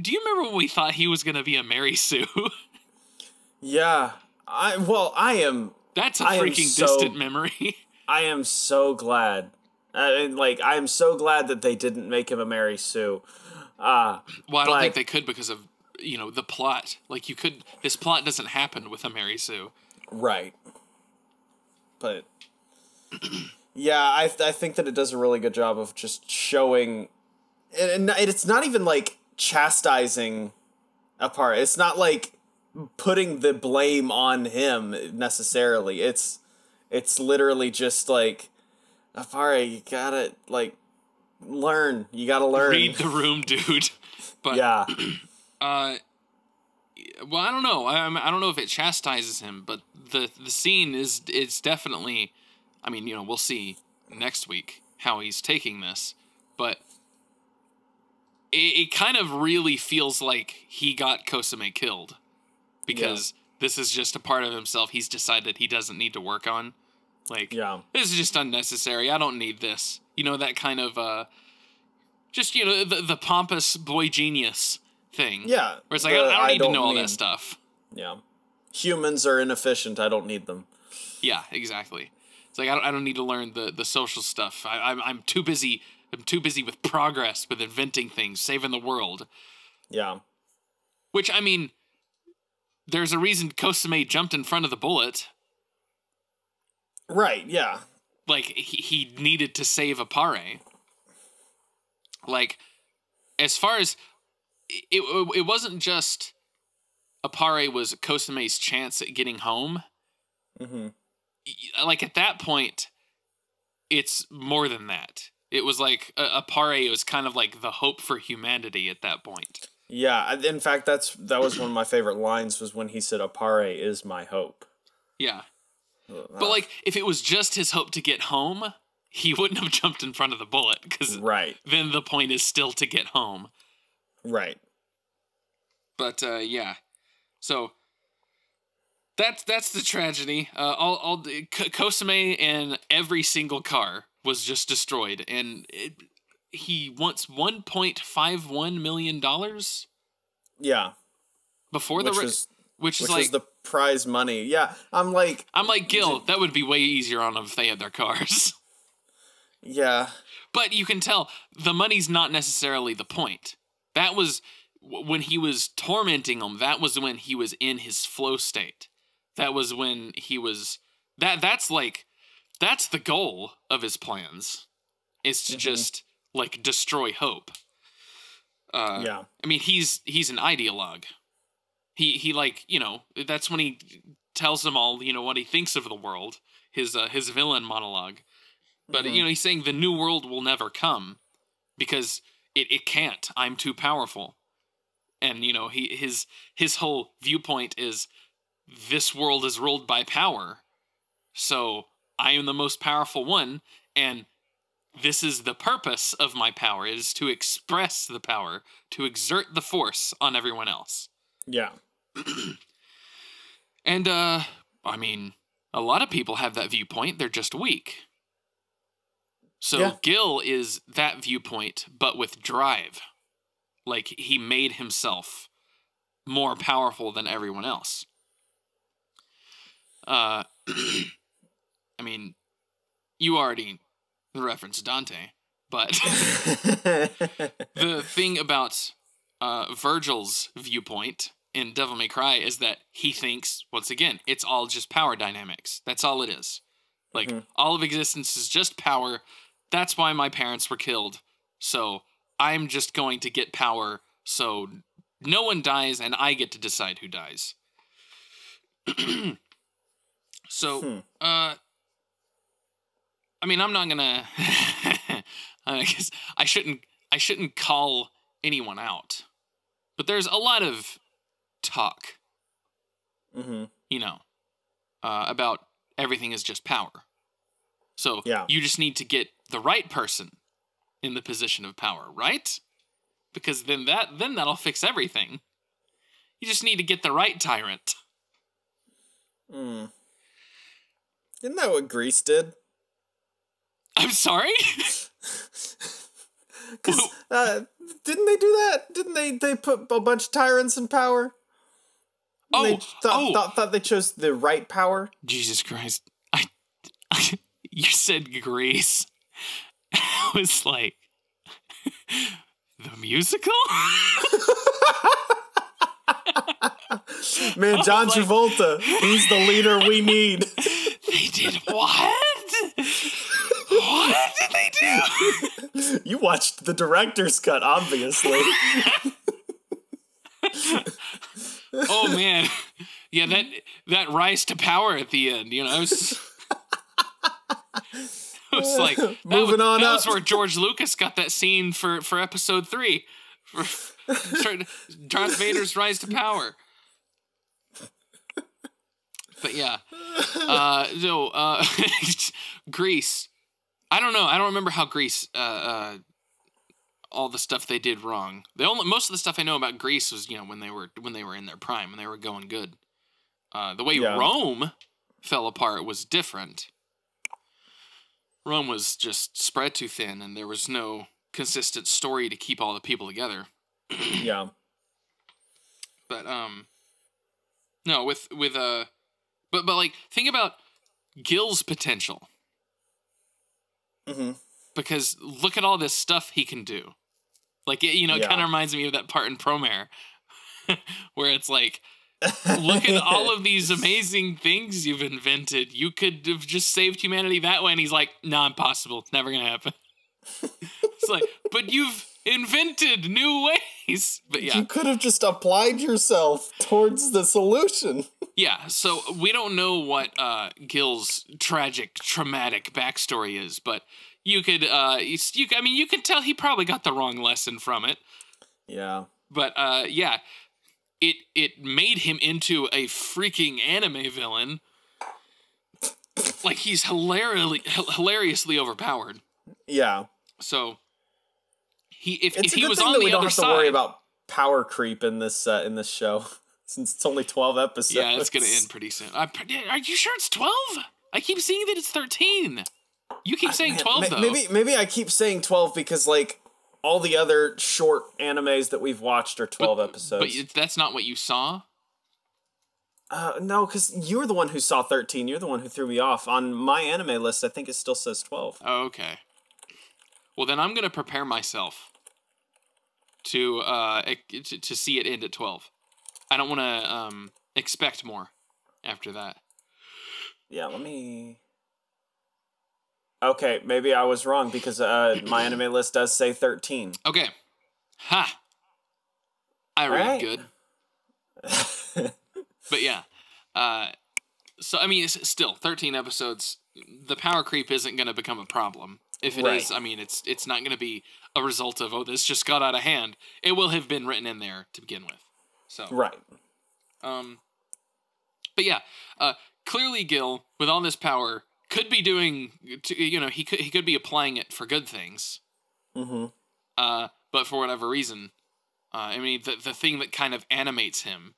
do you remember when we thought he was gonna be a Mary Sue? yeah, I well, I am. That's a freaking so, distant memory. I am so glad. and like, I am so glad that they didn't make him a Mary Sue. Uh, well, I don't think they could because of you know the plot. Like, you could. This plot doesn't happen with a Mary Sue. Right. But yeah, I I think that it does a really good job of just showing, and it's not even like chastising a part. It's not like putting the blame on him necessarily. It's it's literally just like Appare, you gotta like learn. You gotta learn. Read the room, dude. But yeah. Uh, well, I don't know. I I don't know if it chastises him, but the the scene is it's definitely. I mean, you know, we'll see next week how he's taking this, but it, it kind of really feels like he got Kosame killed because yeah. this is just a part of himself he's decided he doesn't need to work on. Like, yeah, this is just unnecessary. I don't need this. You know that kind of uh, just you know the the pompous boy genius thing. Yeah, where it's like I, I, don't I need don't to know all that stuff. Yeah, humans are inefficient. I don't need them. Yeah, exactly. It's like I don't, I don't need to learn the the social stuff. I, I'm I'm too busy. I'm too busy with progress, with inventing things, saving the world. Yeah. Which I mean, there's a reason Kosame jumped in front of the bullet. Right. Yeah. Like he, he needed to save Appare. Like, as far as it, it wasn't just Appare was Kosame's chance at getting home. Mm-hmm. Like at that point, it's more than that. It was like uh, Appare was kind of like the hope for humanity at that point. Yeah, in fact, that's that was one of my favorite lines was when he said, "Appare is my hope." Yeah, but like if it was just his hope to get home, he wouldn't have jumped in front of the bullet because right then the point is still to get home. Right. But uh, yeah, so that's that's the tragedy. Uh, all all the, Kosame and every single car was just destroyed, and it, he wants 1.51 million dollars. Yeah. Before the which, was, which, which is like the prize money. Yeah, I'm like I'm like Gil. That would be way easier on them if they had their cars. Yeah. But you can tell the money's not necessarily the point. That was when he was tormenting them. That was when he was in his flow state. That was when he was that. That's like that's the goal of his plans is to mm-hmm. just like destroy hope. Uh, yeah. I mean, he's he's an ideologue. He he like you know that's when he tells them all you know what he thinks of the world. His uh, his villain monologue. But mm-hmm. you know he's saying the new world will never come because it it can't. I'm too powerful. And you know he his his whole viewpoint is this world is ruled by power. So I am the most powerful one and this is the purpose of my power it is to express the power to exert the force on everyone else yeah and uh i mean a lot of people have that viewpoint they're just weak. So yeah. gil is that viewpoint but with drive. Like he made himself more powerful than everyone else. Uh i mean you already reference Dante, but the thing about uh, Virgil's viewpoint in Devil May Cry is that he thinks, once again, it's all just power dynamics. That's all it is. Like, mm-hmm. all of existence is just power. That's why my parents were killed. So I'm just going to get power so no one dies and I get to decide who dies. so, hmm. uh, I mean, I'm not gonna. I guess I shouldn't. I shouldn't call anyone out, but there's a lot of talk. Mm-hmm. You know, uh, about everything is just power. So yeah. you just need to get the right person in the position of power, right? Because then that then that'll fix everything. You just need to get the right tyrant. Hmm. Isn't that what Greece did? I'm sorry? Because uh, didn't they do that? Didn't they? They put a bunch of tyrants in power. Oh, they thought, oh. thought thought they chose the right power. Jesus Christ! I, you said Grease. I was like, the musical. Man, John like, Travolta, he's the leader we need. They did what? what did they do? You watched the director's cut, obviously. Oh man, yeah that that rise to power at the end, you know. It was, it was like moving that, on. That up. was where George Lucas got that scene for for episode three, for, for Darth Vader's rise to power. But yeah, uh, so uh, Grease. I don't know. I don't remember how Greece Uh, uh, all the stuff they did wrong. The only most of the stuff I know about Greece was you know when they were when they were in their prime and they were going good. Uh, the way yeah. Rome fell apart was different. Rome was just spread too thin, and there was no consistent story to keep all the people together. yeah. But um, no, with with uh, but but like think about Gil's potential. Mm-hmm. Because look at all this stuff he can do. Like it, you know, yeah. kind of reminds me of that part in Promare, where it's like, look at all of these amazing things you've invented. You could have just saved humanity that way. And he's like, "No, nah, impossible. It's never gonna happen." it's like, but you've invented new ways. But yeah, you could have just applied yourself towards the solution. yeah. So we don't know what uh, Gil's tragic, traumatic backstory is, but you could uh you, I mean you can tell he probably got the wrong lesson from it. Yeah. But uh yeah, it it made him into a freaking anime villain. Like he's hilariously hilariously overpowered. Yeah. So he if, it's if he was on the we don't other have side, to worry about power creep in this uh, in this show since it's only 12 episodes. Yeah, it's going to end pretty soon. I, are you sure it's 12? I keep seeing that it's 13. You keep saying twelve though. Maybe maybe I keep saying twelve because like all the other short animes that we've watched are twelve but, episodes. But that's not what you saw. Uh, no, because you were the one who saw thirteen. You're the one who threw me off. On my anime list, I think it still says twelve. Oh, okay. Well, then I'm gonna prepare myself to uh to, to see it end at twelve. I don't want to um expect more after that. Yeah, let me. Okay, maybe I was wrong because uh, my anime list does say 13. Okay. Ha. I read right. good. but yeah. Uh, so, I mean, it's still 13 episodes. The power creep isn't going to become a problem. If it right. is, I mean, it's it's not going to be a result of, oh, this just got out of hand. It will have been written in there to begin with. So. Right. Um, but yeah, uh, clearly Gil, with all this power, could be doing you know he could he could be applying it for good things. Mm-hmm. uh but for whatever reason uh, i mean the, the thing that kind of animates him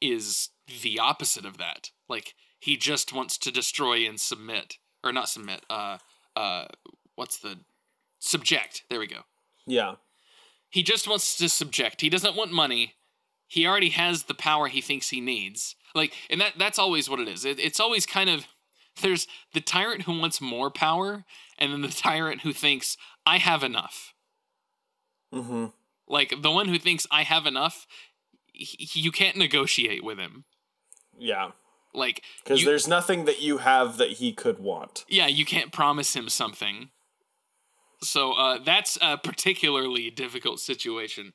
is the opposite of that. Like he just wants to destroy and submit or not submit uh uh what's the subject. There we go. Yeah. He just wants to subject. He doesn't want money. He already has the power he thinks he needs. Like and that that's always what it is. It, it's always kind of there's the tyrant who wants more power, and then the tyrant who thinks, I have enough. Mm-hmm. Like the one who thinks, I have enough, he, you can't negotiate with him. Yeah. Like, because there's nothing that you have that he could want. Yeah, you can't promise him something. So uh, that's a particularly difficult situation.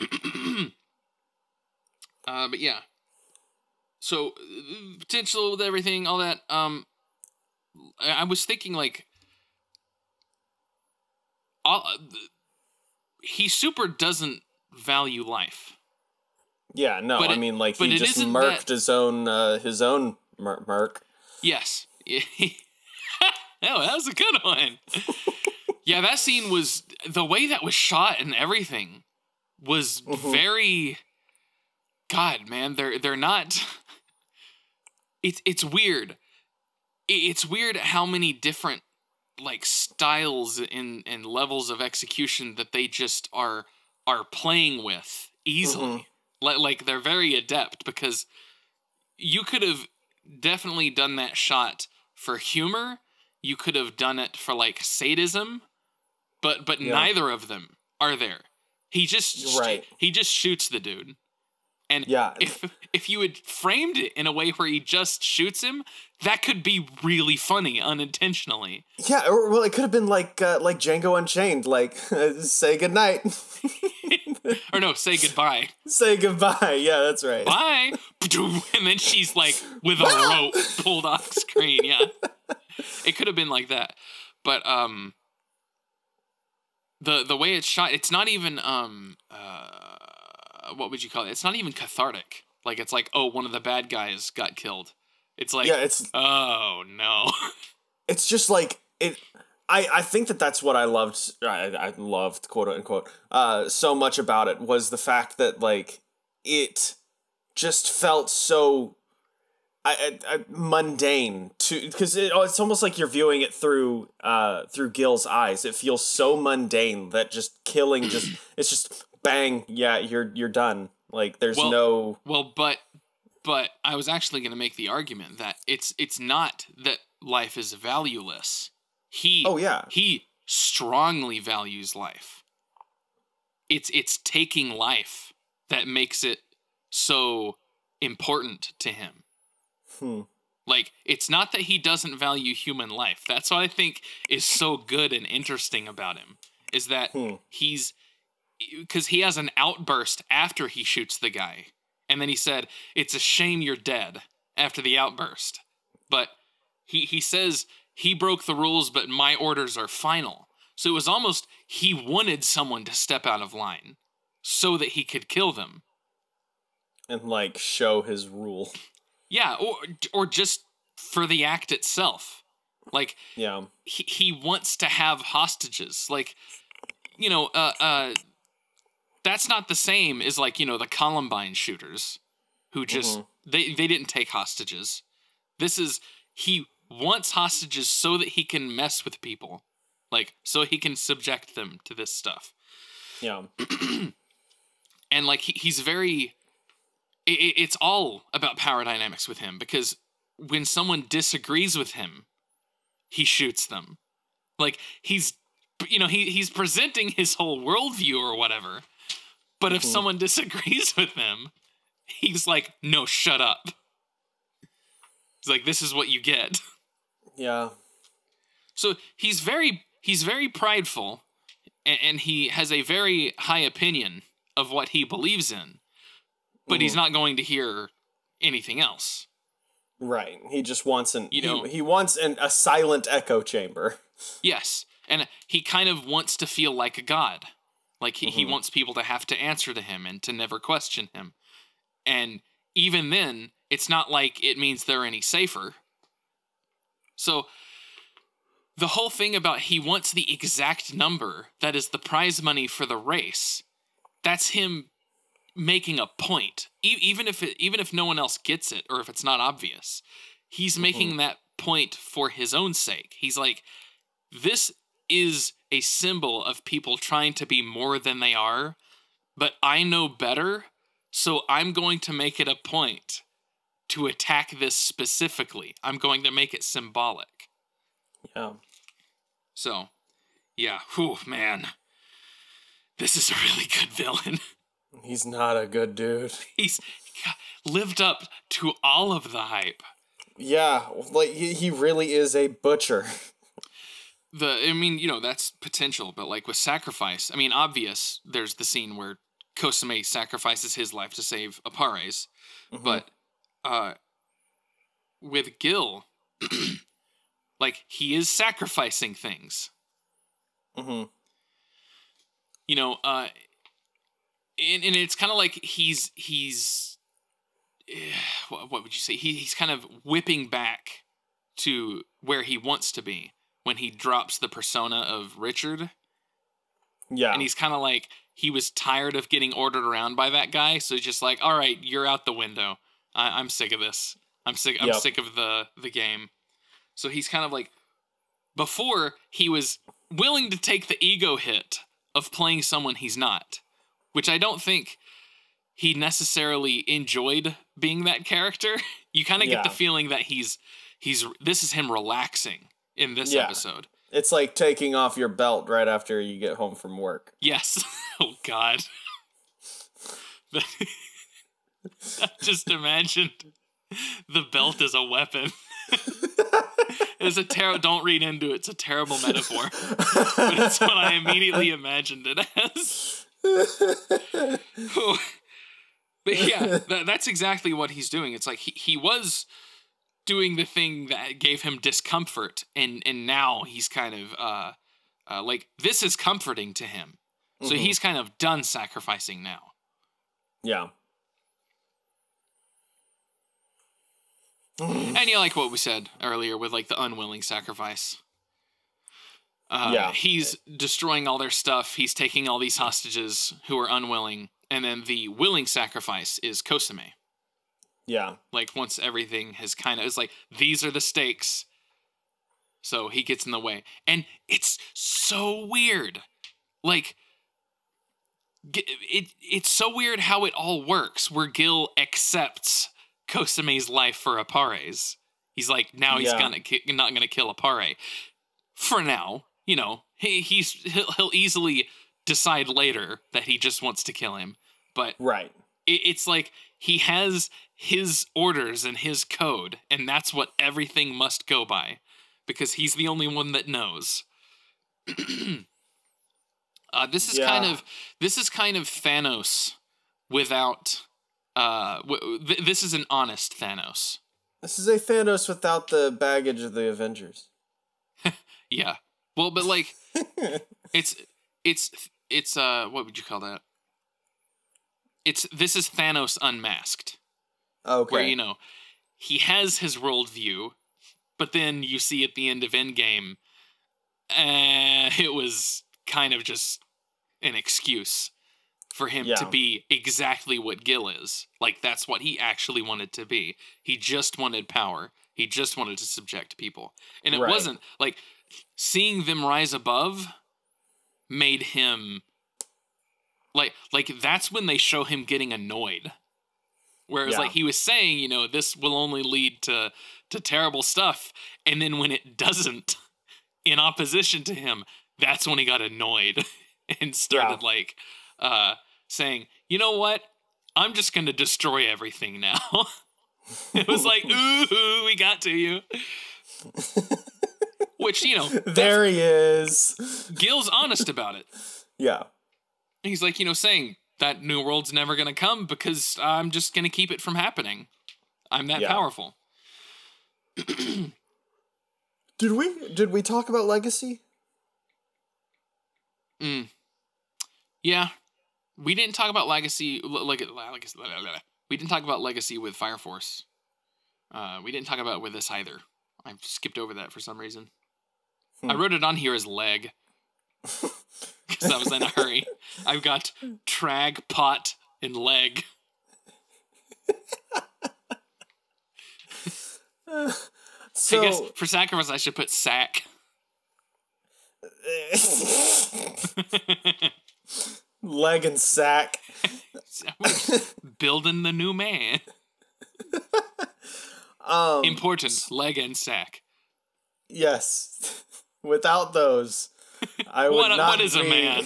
uh, but yeah, so potential with everything, all that. Um, I was thinking like, all, he super doesn't value life. Yeah, no, but I it, mean like he just murked that... his own uh, his own mur- murk. Yes. oh, that was a good one. yeah, that scene was the way that was shot and everything was mm-hmm. very God, man, they're they're not it's it's weird. It's weird how many different like styles and and levels of execution that they just are are playing with easily. Mm-hmm. Like like they're very adept because you could have definitely done that shot for humor. You could have done it for like sadism, but but yeah. neither of them are there. He just right. he just shoots the dude. And yeah. if if you had framed it in a way where he just shoots him, that could be really funny unintentionally. Yeah, or well, it could have been like uh, like Django Unchained, like say goodnight. or no, say goodbye. Say goodbye. Yeah, that's right. Bye. And then she's like with a rope pulled off screen. Yeah, it could have been like that, but um, the the way it's shot, it's not even um uh uh, what would you call it? It's not even cathartic. Like it's like, oh, one of the bad guys got killed. It's like, yeah, it's oh no. It's just like it. I, I think that that's what I loved. I, I loved quote unquote uh, so much about it was the fact that like it just felt so I, I, I, mundane to because it, it's almost like you're viewing it through uh through Gil's eyes. It feels so mundane that just killing just it's just bang, yeah, you're you're done. Like there's well, no Well, but but I was actually going to make the argument that it's it's not that life is valueless. He Oh yeah. He strongly values life. It's it's taking life that makes it so important to him. Hmm. Like it's not that he doesn't value human life. That's what I think is so good and interesting about him is that hmm. he's because he has an outburst after he shoots the guy. And then he said, It's a shame you're dead after the outburst. But he, he says he broke the rules, but my orders are final. So it was almost he wanted someone to step out of line so that he could kill them. And like show his rule. Yeah, or or just for the act itself. Like yeah. He he wants to have hostages. Like you know, uh uh that's not the same as like you know the Columbine shooters, who just mm-hmm. they they didn't take hostages. This is he wants hostages so that he can mess with people, like so he can subject them to this stuff. Yeah, and like he, he's very. It, it's all about power dynamics with him because when someone disagrees with him, he shoots them. Like he's you know he he's presenting his whole worldview or whatever but if mm-hmm. someone disagrees with him, he's like, no, shut up. He's like, this is what you get. Yeah. So he's very he's very prideful and, and he has a very high opinion of what he believes in. But mm-hmm. he's not going to hear anything else. Right. He just wants an you know he, he wants an a silent echo chamber. Yes. And he kind of wants to feel like a god. Like he, mm-hmm. he wants people to have to answer to him and to never question him. And even then, it's not like it means they're any safer. So the whole thing about he wants the exact number that is the prize money for the race, that's him making a point. E- even if it, even if no one else gets it or if it's not obvious, he's mm-hmm. making that point for his own sake. He's like this is a symbol of people trying to be more than they are, but I know better, so I'm going to make it a point to attack this specifically. I'm going to make it symbolic. Yeah. So, yeah, whew, man. This is a really good villain. He's not a good dude. He's lived up to all of the hype. Yeah, like he really is a butcher. the I mean, you know, that's potential, but like with sacrifice, I mean, obvious. There's the scene where Kosame sacrifices his life to save Appare's, mm-hmm. but uh, with Gil, like he is sacrificing things. Mm-hmm. You know, uh, and, and it's kind of like he's he's what, what would you say? He, he's kind of whipping back to where he wants to be when he drops the persona of Richard. Yeah. And he's kind of like, he was tired of getting ordered around by that guy. So he's just like, all right, you're out the window. I- am sick of this. I'm sick. I'm yep. sick of the the game. So he's kind of like before he was willing to take the ego hit of playing someone he's not, which I don't think he necessarily enjoyed being that character. You kind of yeah. get the feeling that he's he's this is him relaxing in this yeah. episode. It's like taking off your belt right after you get home from work. Yes. oh God. just imagined the belt as a weapon. it's a terrible. Don't read into it. It's a terrible metaphor, but it's what I immediately imagined it as. but yeah, that, that's exactly what he's doing. It's like he, he was doing the thing that gave him discomfort, and and now he's kind of uh, uh like this is comforting to him. So mm-hmm. he's kind of done sacrificing now. Yeah. and you like what we said earlier with like the unwilling sacrifice. Uh, yeah. He's destroying all their stuff. He's taking all these hostages who are unwilling. And then the willing sacrifice is Kosame. Yeah. Like once everything has kind of, it's like, these are the stakes. So he gets in the way. And it's so weird. Like, it, it's so weird how it all works where Gil accepts Kosame's life for Appare's. He's like, now he's yeah. gonna not gonna kill Appare for now. You know, he, he's he'll, he'll easily decide later that he just wants to kill him. But right, it, it's like he has his orders and his code, and that's what everything must go by, because he's the only one that knows. uh, this is yeah. kind of this is kind of Thanos without uh, w- th- this is an honest Thanos. This is a Thanos without the baggage of the Avengers. yeah. Well, but like, it's it's it's uh, what would you call that? It's this is Thanos unmasked. Okay. Where you know he has his worldview, but then you see at the end of Endgame, uh, it was kind of just an excuse for him yeah. to be exactly what Gil is. Like that's what he actually wanted to be. He just wanted power. He just wanted to subject people. And it right. wasn't like seeing them rise above made him like like that's when they show him getting annoyed. Whereas yeah. like he was saying, you know, this will only lead to to terrible stuff and then when it doesn't in opposition to him, that's when he got annoyed and started yeah. like uh, saying, you know what? I'm just going to destroy everything now. it was like, ooh, we got to you. Which, you know, there he is. Gil's honest about it. Yeah. He's like, you know, saying that new world's never going to come because I'm just going to keep it from happening. I'm that yeah. powerful. did we did we talk about legacy? Mm. Yeah, we didn't talk about legacy like we didn't talk about legacy with Fire Force. Uh, we didn't talk about it with this either. I skipped over that for some reason. Hmm. I wrote it on here as leg because I was in a hurry. I've got trag, pot, and leg. so, I guess for sacrifice, I should put sack. leg and sack. Building the new man. Um, Important leg and sack. Yes. Without those, I would what, not What is be... a man?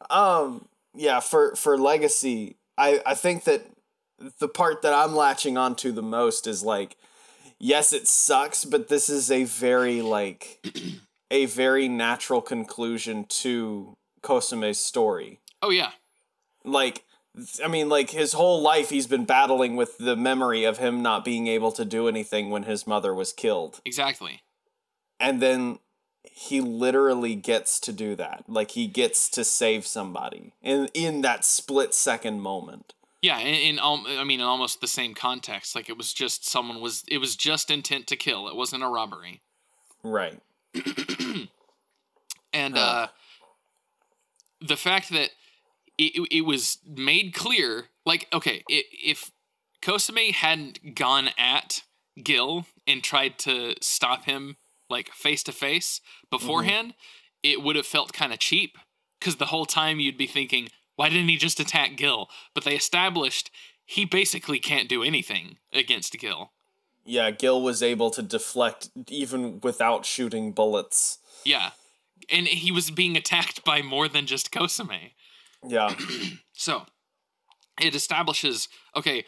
um. Yeah. For for legacy, I I think that the part that I'm latching onto the most is like, yes, it sucks, but this is a very like a very natural conclusion to Kosame's story. Oh yeah. Like I mean like his whole life he's been battling with the memory of him not being able to do anything when his mother was killed. Exactly. And then he literally gets to do that. Like he gets to save somebody in in that split second moment. Yeah, in, in I mean in almost the same context. Like it was just someone was it was just intent to kill. It wasn't a robbery. Right. and uh, the fact that it, it was made clear, like, okay, it, if Kosame hadn't gone at Gil and tried to stop him like face to face beforehand, mm-hmm. it would have felt kind of cheap because the whole time you'd be thinking, why didn't he just attack Gil? But they established he basically can't do anything against Gil. Yeah, Gil was able to deflect even without shooting bullets. Yeah. And he was being attacked by more than just Kosame. Yeah. so it establishes okay,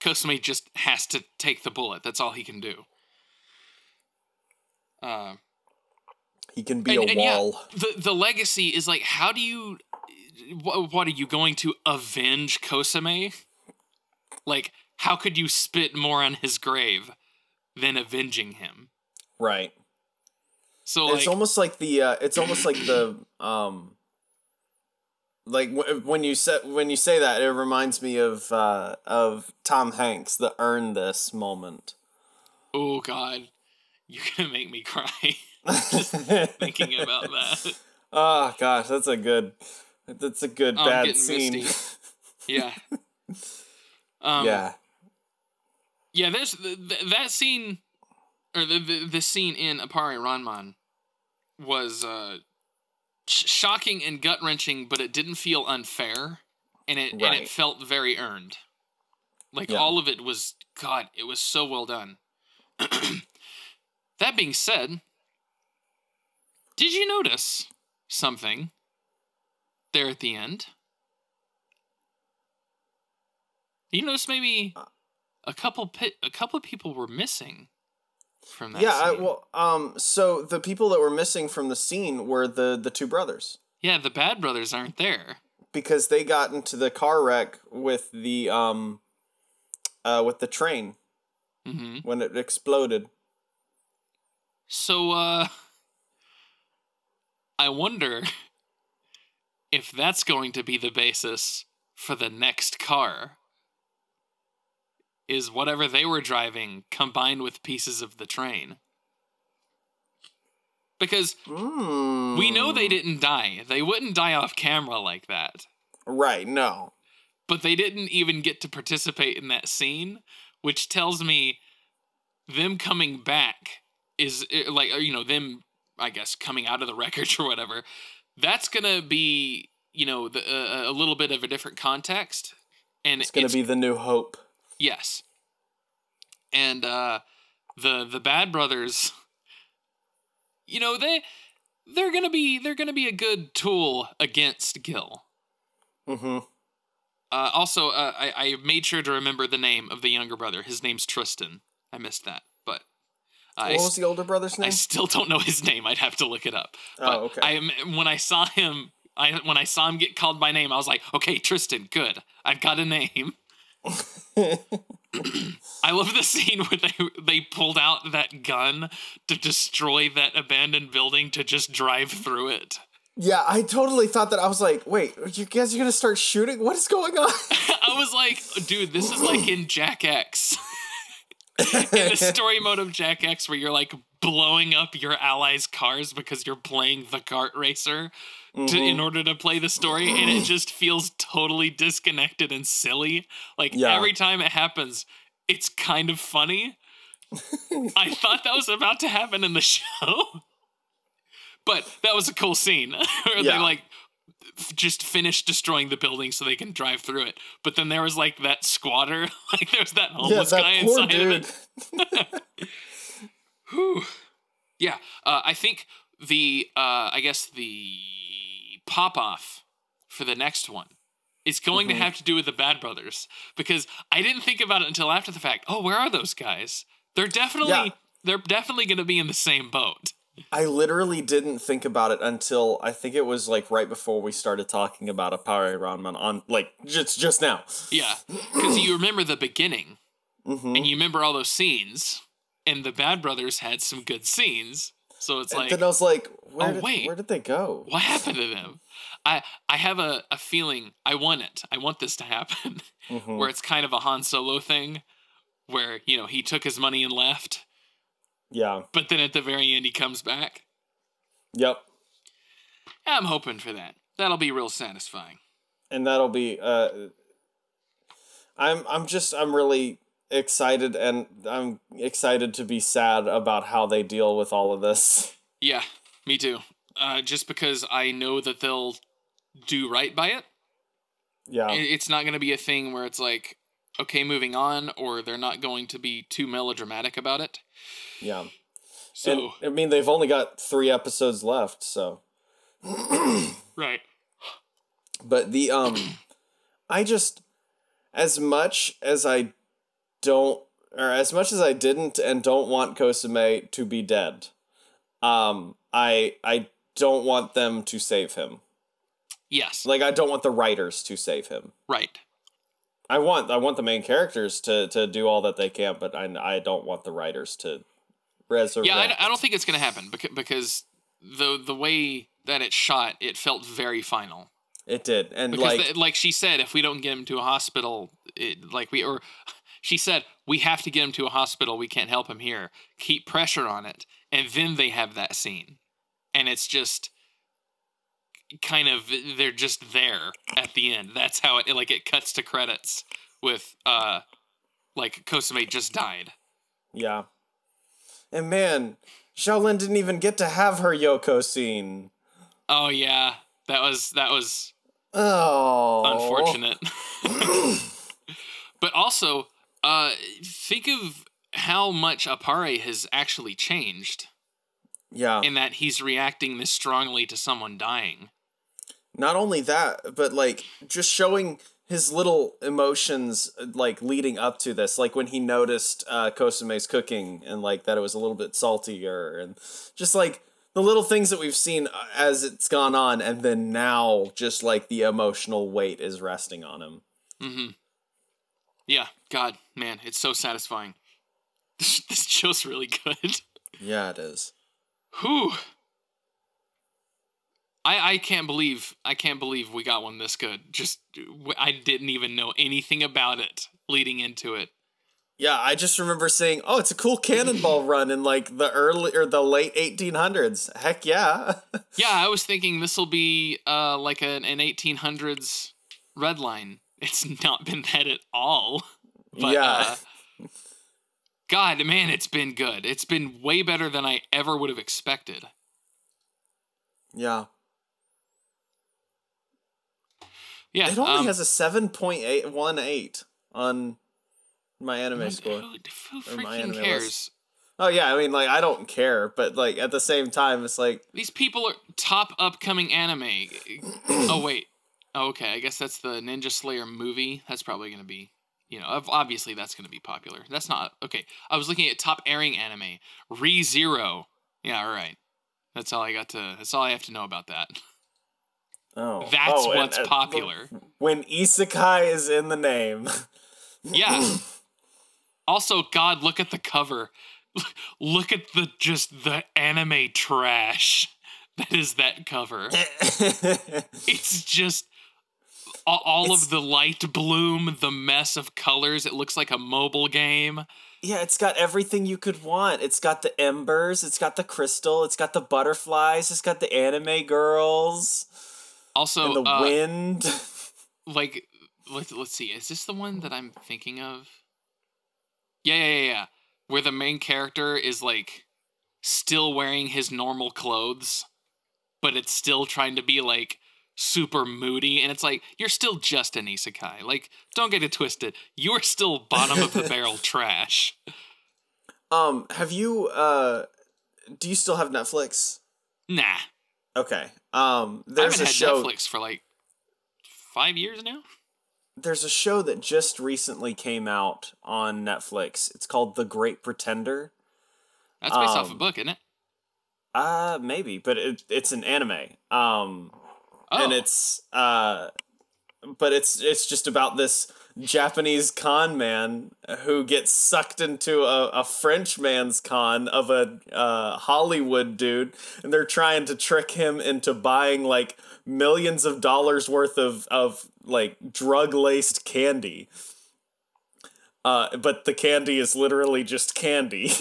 Kosame just has to take the bullet. That's all he can do. Uh, he can be and, a and wall. Yeah, the the legacy is like, how do you? What, what are you going to avenge Kosame? Like, how could you spit more on his grave than avenging him? Right. So it's almost like the uh, it's almost like the um like w- when you say when you say that, it reminds me of uh, of Tom Hanks, the "earn this" moment. Oh God, you're gonna make me cry just thinking about that. Oh gosh, that's a good, that's a good oh, bad scene. yeah. Um, yeah. Yeah. There's the, that scene, or the, the the scene in Appare-Ranman was uh shocking and gut wrenching, but it didn't feel unfair, and it right. and it felt very earned. Like yeah. all of it was God, it was so well done. that being said, did you notice something there at the end? You notice maybe a couple pit, a couple of people were missing from that. Yeah, I, well, um, so the people that were missing from the scene were the the two brothers. Yeah, the bad brothers aren't there because they got into the car wreck with the um, uh, with the train mm-hmm. when it exploded. So, uh, I wonder if that's going to be the basis for the next car is whatever they were driving combined with pieces of the train. Because we know they didn't die. They wouldn't die off camera like that. Right, no. But they didn't even get to participate in that scene, which tells me them coming back is like, you know, them, I guess, coming out of the wreckage or whatever. That's going to be, you know, the, uh, a little bit of a different context. And it's going to be the new hope. Yes. And uh the the Bad Brothers you know, they they're going to be they're to be a good tool against Gil. Mhm. Uh, also, uh, I, I made sure to remember the name of the younger brother. His name's Tristan. I missed that, what was the older brother's name? I still don't know his name. I'd have to look it up. Oh, but okay. I when I saw him, I when I saw him get called by name, I was like, okay, Tristan, good. I've got a name. I love the scene where they they pulled out that gun to destroy that abandoned building to just drive through it. Yeah, I totally thought that. I was like, wait, you guys are gonna start shooting? What is going on? I was like, dude, this is like in Jak X. in the story mode of Jak X, where you're like blowing up your allies' cars because you're playing the kart racer mm-hmm. to, in order to play the story, and it just feels totally disconnected and silly. Like yeah. every time it happens, it's kind of funny. I thought that was about to happen in the show, but that was a cool scene where yeah. they like just finish destroying the building so they can drive through it. But then there was like that squatter, like there's that homeless yeah, that guy inside dude. of it. Whew. Yeah, uh, I think the uh, I guess the pop off for the next one is going mm-hmm. to have to do with the Bad Brothers because I didn't think about it until after the fact. Oh, where are those guys? They're definitely yeah. they're definitely going to be in the same boat. I literally didn't think about it until I think it was like right before we started talking about Appare-Ranman on like just just now. Yeah, because you remember the beginning, mm-hmm. and you remember all those scenes, and the Bad Brothers had some good scenes. So it's and like then I was like, where oh did, wait, where did they go? What happened to them? I I have a, a feeling I want it. I want this to happen, mm-hmm. where it's kind of a Han Solo thing, where you know he took his money and left. Yeah. But then at the very end he comes back. Yep. I'm hoping for that. That'll be real satisfying. And that'll be uh I'm I'm just I'm really excited and I'm excited to be sad about how they deal with all of this. Yeah, me too. Uh, just because I know that they'll do right by it. Yeah. It's not going to be a thing where it's like, okay, moving on, or they're not going to be too melodramatic about it. Yeah. So, and, I mean, they've only got three episodes left, so. right. But the, um, I just, as much as I don't, or as much as I didn't and don't want Kosame to be dead, um, I, I don't want them to save him. Yes. Like I don't want the writers to save him. Right. I want I want the main characters to to do all that they can, but I I don't want the writers to resurrect. Yeah, I, I don't think it's going to happen because because the the way that it shot, it felt very final. It did, and because like the, like she said, if we don't get him to a hospital, it, like we or she said we have to get him to a hospital. We can't help him here. Keep pressure on it, and then they have that scene, and it's just kind of they're just there at the end. That's how it like it cuts to credits with uh like Kosame just died. Yeah. And man, Xiaolin didn't even get to have her Yoko scene. Oh yeah. That was that was Oh unfortunate. but also, uh think of how much Appare has actually changed. Yeah. In that he's reacting this strongly to someone dying not only that, but like just showing his little emotions like leading up to this, like when he noticed uh, Kosame's cooking and like that it was a little bit saltier, and just like the little things that we've seen uh, as it's gone on, and then now just like the emotional weight is resting on him. Mm-hmm. Yeah, God, man, it's so satisfying. This, this show's really good. Yeah, it is. Whew. I, I can't believe I can't believe we got one this good. Just I didn't even know anything about it leading into it. Yeah, I just remember saying, "Oh, it's a cool cannonball run in like the early or the late 1800s." Heck yeah. yeah, I was thinking this will be uh like an, an 1800s red line. It's not been that at all. But, yeah. Uh, God, man, it's been good. It's been way better than I ever would have expected. Yeah. Yeah, it only um, has a seven point eight one eight on my anime who, score. Who, who freaking cares? List. Oh yeah, I mean like I don't care, but like at the same time, it's like these people are top upcoming anime. oh wait, oh, okay, I guess that's the Ninja Slayer movie. That's probably gonna be, you know, obviously that's gonna be popular. That's not okay. I was looking at top airing anime, Re Zero. Yeah, all right. That's all I got to. That's all I have to know about that. Oh, that's oh, what's and, uh, popular. When isekai is in the name. yeah. Also, God, look at the cover. Look at the just the anime trash that is that cover. it's just all, all of the light bloom, the mess of colors. It looks like a mobile game. Yeah, it's got everything you could want. It's got the embers, it's got the crystal, it's got the butterflies, it's got the anime girls. Also, and the uh, wind. like, let's let's see. Is this the one that I'm thinking of? Yeah, yeah, yeah, yeah. Where the main character is like still wearing his normal clothes, but it's still trying to be like super moody and it's like you're still just an isekai like don't get it twisted you're still bottom of the barrel trash um have you uh do you still have netflix nah Okay. Um, there's I haven't a had show. Netflix for like five years now. There's a show that just recently came out on Netflix. It's called The Great Pretender. That's based um, off a book, isn't it? Uh, maybe, but it, it's an anime. Um, oh. and it's uh, but it's it's just about this Japanese con man who gets sucked into a, a French man's con of a uh, Hollywood dude, and they're trying to trick him into buying like millions of dollars worth of of like drug laced candy. Uh, but the candy is literally just candy.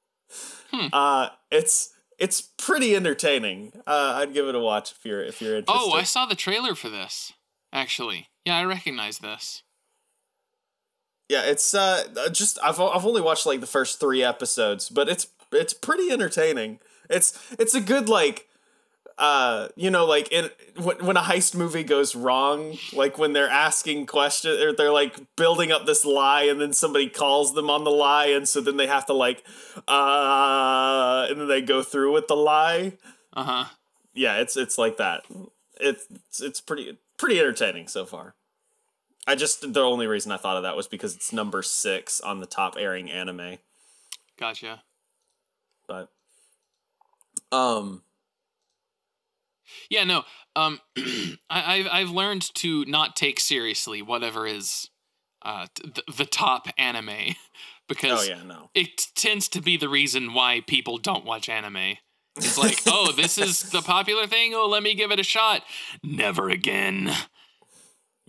hmm. Uh, it's it's pretty entertaining. Uh, I'd give it a watch if you're if you're interested. Oh, I saw the trailer for this. Actually, yeah, I recognize this Yeah, it's uh just I've I've only watched like the first 3 episodes, but it's it's pretty entertaining. It's it's a good like uh you know like in when, when a heist movie goes wrong like when they're asking questions or they're like building up this lie and then somebody calls them on the lie and so then they have to like uh and then they go through with the lie. Uh-huh. Yeah it's it's like that. It's it's pretty pretty entertaining so far i just the only reason i thought of that was because it's number six on the top airing anime gotcha but um yeah, no. Um, I, have I've learned to not take seriously whatever is uh the, the top anime because oh, yeah, no. it tends to be the reason why people don't watch anime. It's like, oh, this is the popular thing. Oh, let me give it a shot. Never again.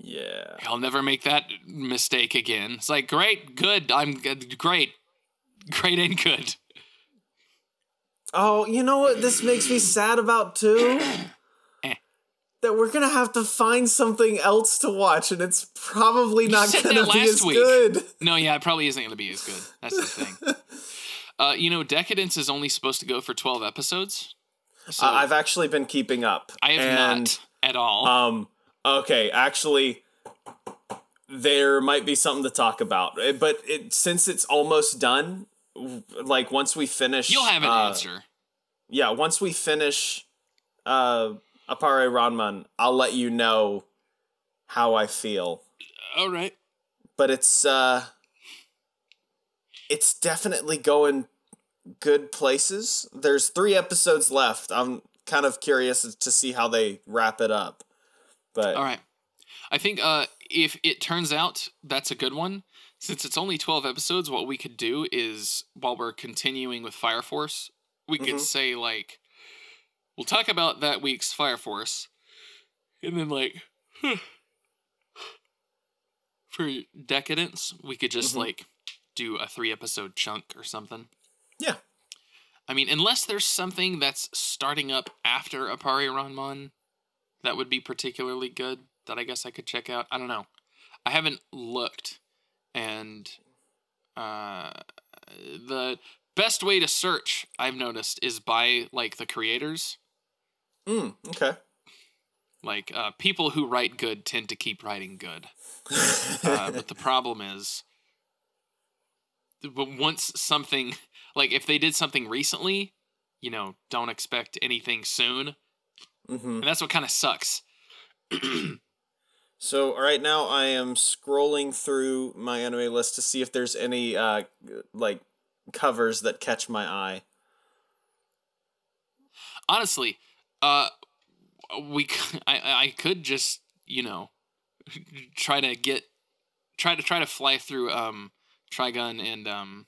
Yeah. I'll never make that mistake again. It's like, great, good. I'm good, great. Great and good. Oh, you know what this makes me sad about too? Eh. that we're gonna have to find something else to watch, and it's probably not gonna be as week. good. No, yeah, it probably isn't gonna be as good. That's the thing. uh, you know, Decadence is only supposed to go for twelve episodes. So uh, I've actually been keeping up. I have and, not at all. Um. Okay, actually, there might be something to talk about, eh, but it since it's almost done, like once we finish you'll have an uh, answer. yeah once we finish uh appare ranman i'll let you know how i feel. All right. But it's uh it's definitely going good places. There's three episodes left. I'm kind of curious to see how they wrap it up but all right i think uh if it turns out that's a good one since it's only 12 episodes, what we could do is while we're continuing with Fire Force, we mm-hmm. could say, like, we'll talk about that week's Fire Force, and then, like, for Decadence, we could just, mm-hmm. like, do a three episode chunk or something. Yeah. I mean, unless there's something that's starting up after Appare Ranman that would be particularly good that I guess I could check out. I don't know. I haven't looked and uh, the best way to search I've noticed is by like the creators. Mm, okay. Like uh, people who write good tend to keep writing good, uh, but the problem is, but once something like if they did something recently, you know, don't expect anything soon, mm-hmm. and that's what kind of sucks. So right now I am scrolling through my anime list to see if there's any uh like covers that catch my eye. Honestly, uh we I I could just, you know, try to get try to try to fly through um Trigun and um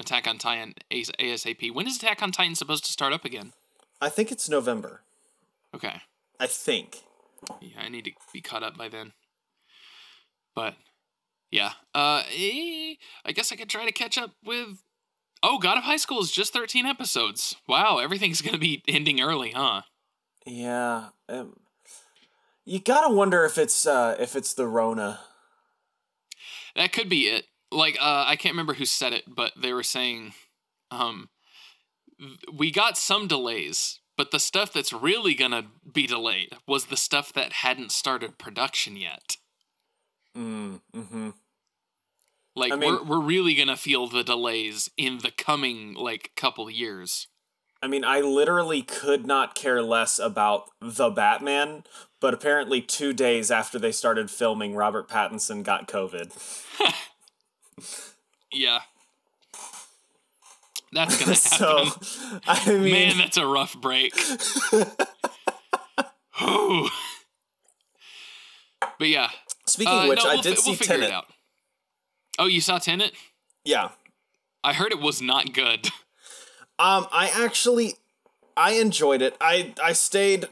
Attack on Titan ASAP. When is Attack on Titan supposed to start up again? I think it's November. Okay. I think. Yeah, I need to be caught up by then. But yeah, uh, eh, I guess I could try to catch up with. Oh, God of High School is just thirteen episodes. Wow, everything's gonna be ending early, huh? Yeah, um, you gotta wonder if it's uh, if it's the Rona. That could be it. Like, uh, I can't remember who said it, but they were saying, um, we got some delays, but the stuff that's really gonna be delayed was the stuff that hadn't started production yet. Mm, hmm Like I mean, we're we're really gonna feel the delays in the coming like couple years. I mean, I literally could not care less about the Batman, but apparently two days after they started filming, Robert Pattinson got COVID. yeah, that's gonna happen. so, I mean, man, that's a rough break. but yeah. Speaking uh, of which, no, I we'll did f- see we'll Tenet. Oh, you saw Tenet? Yeah. I heard it was not good. Um, I actually, I enjoyed it. I I stayed,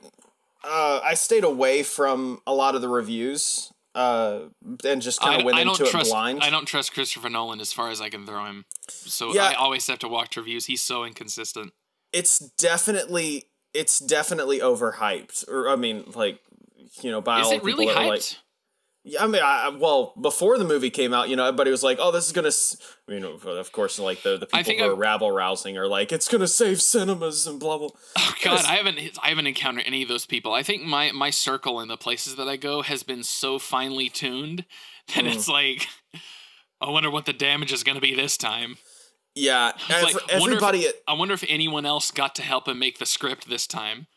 uh, I stayed away from a lot of the reviews uh, and just kind of went into trust, it blind. I don't trust Christopher Nolan as far as I can throw him. So yeah, I always have to watch reviews. He's so inconsistent. It's definitely it's definitely overhyped. Or I mean, like you know, by is all it really hyped? Like, Yeah, I mean, I, well, before the movie came out, you know, everybody was like, "Oh, this is gonna," you know, of course, like the the people who are rabble rousing are like, "It's gonna save cinemas and blah blah." Oh God, I haven't I haven't encountered any of those people. I think my my circle and the places that I go has been so finely tuned that mm. it's like, I wonder what the damage is gonna be this time. Yeah, like, everybody. Wonder if, I wonder if anyone else got to help him make the script this time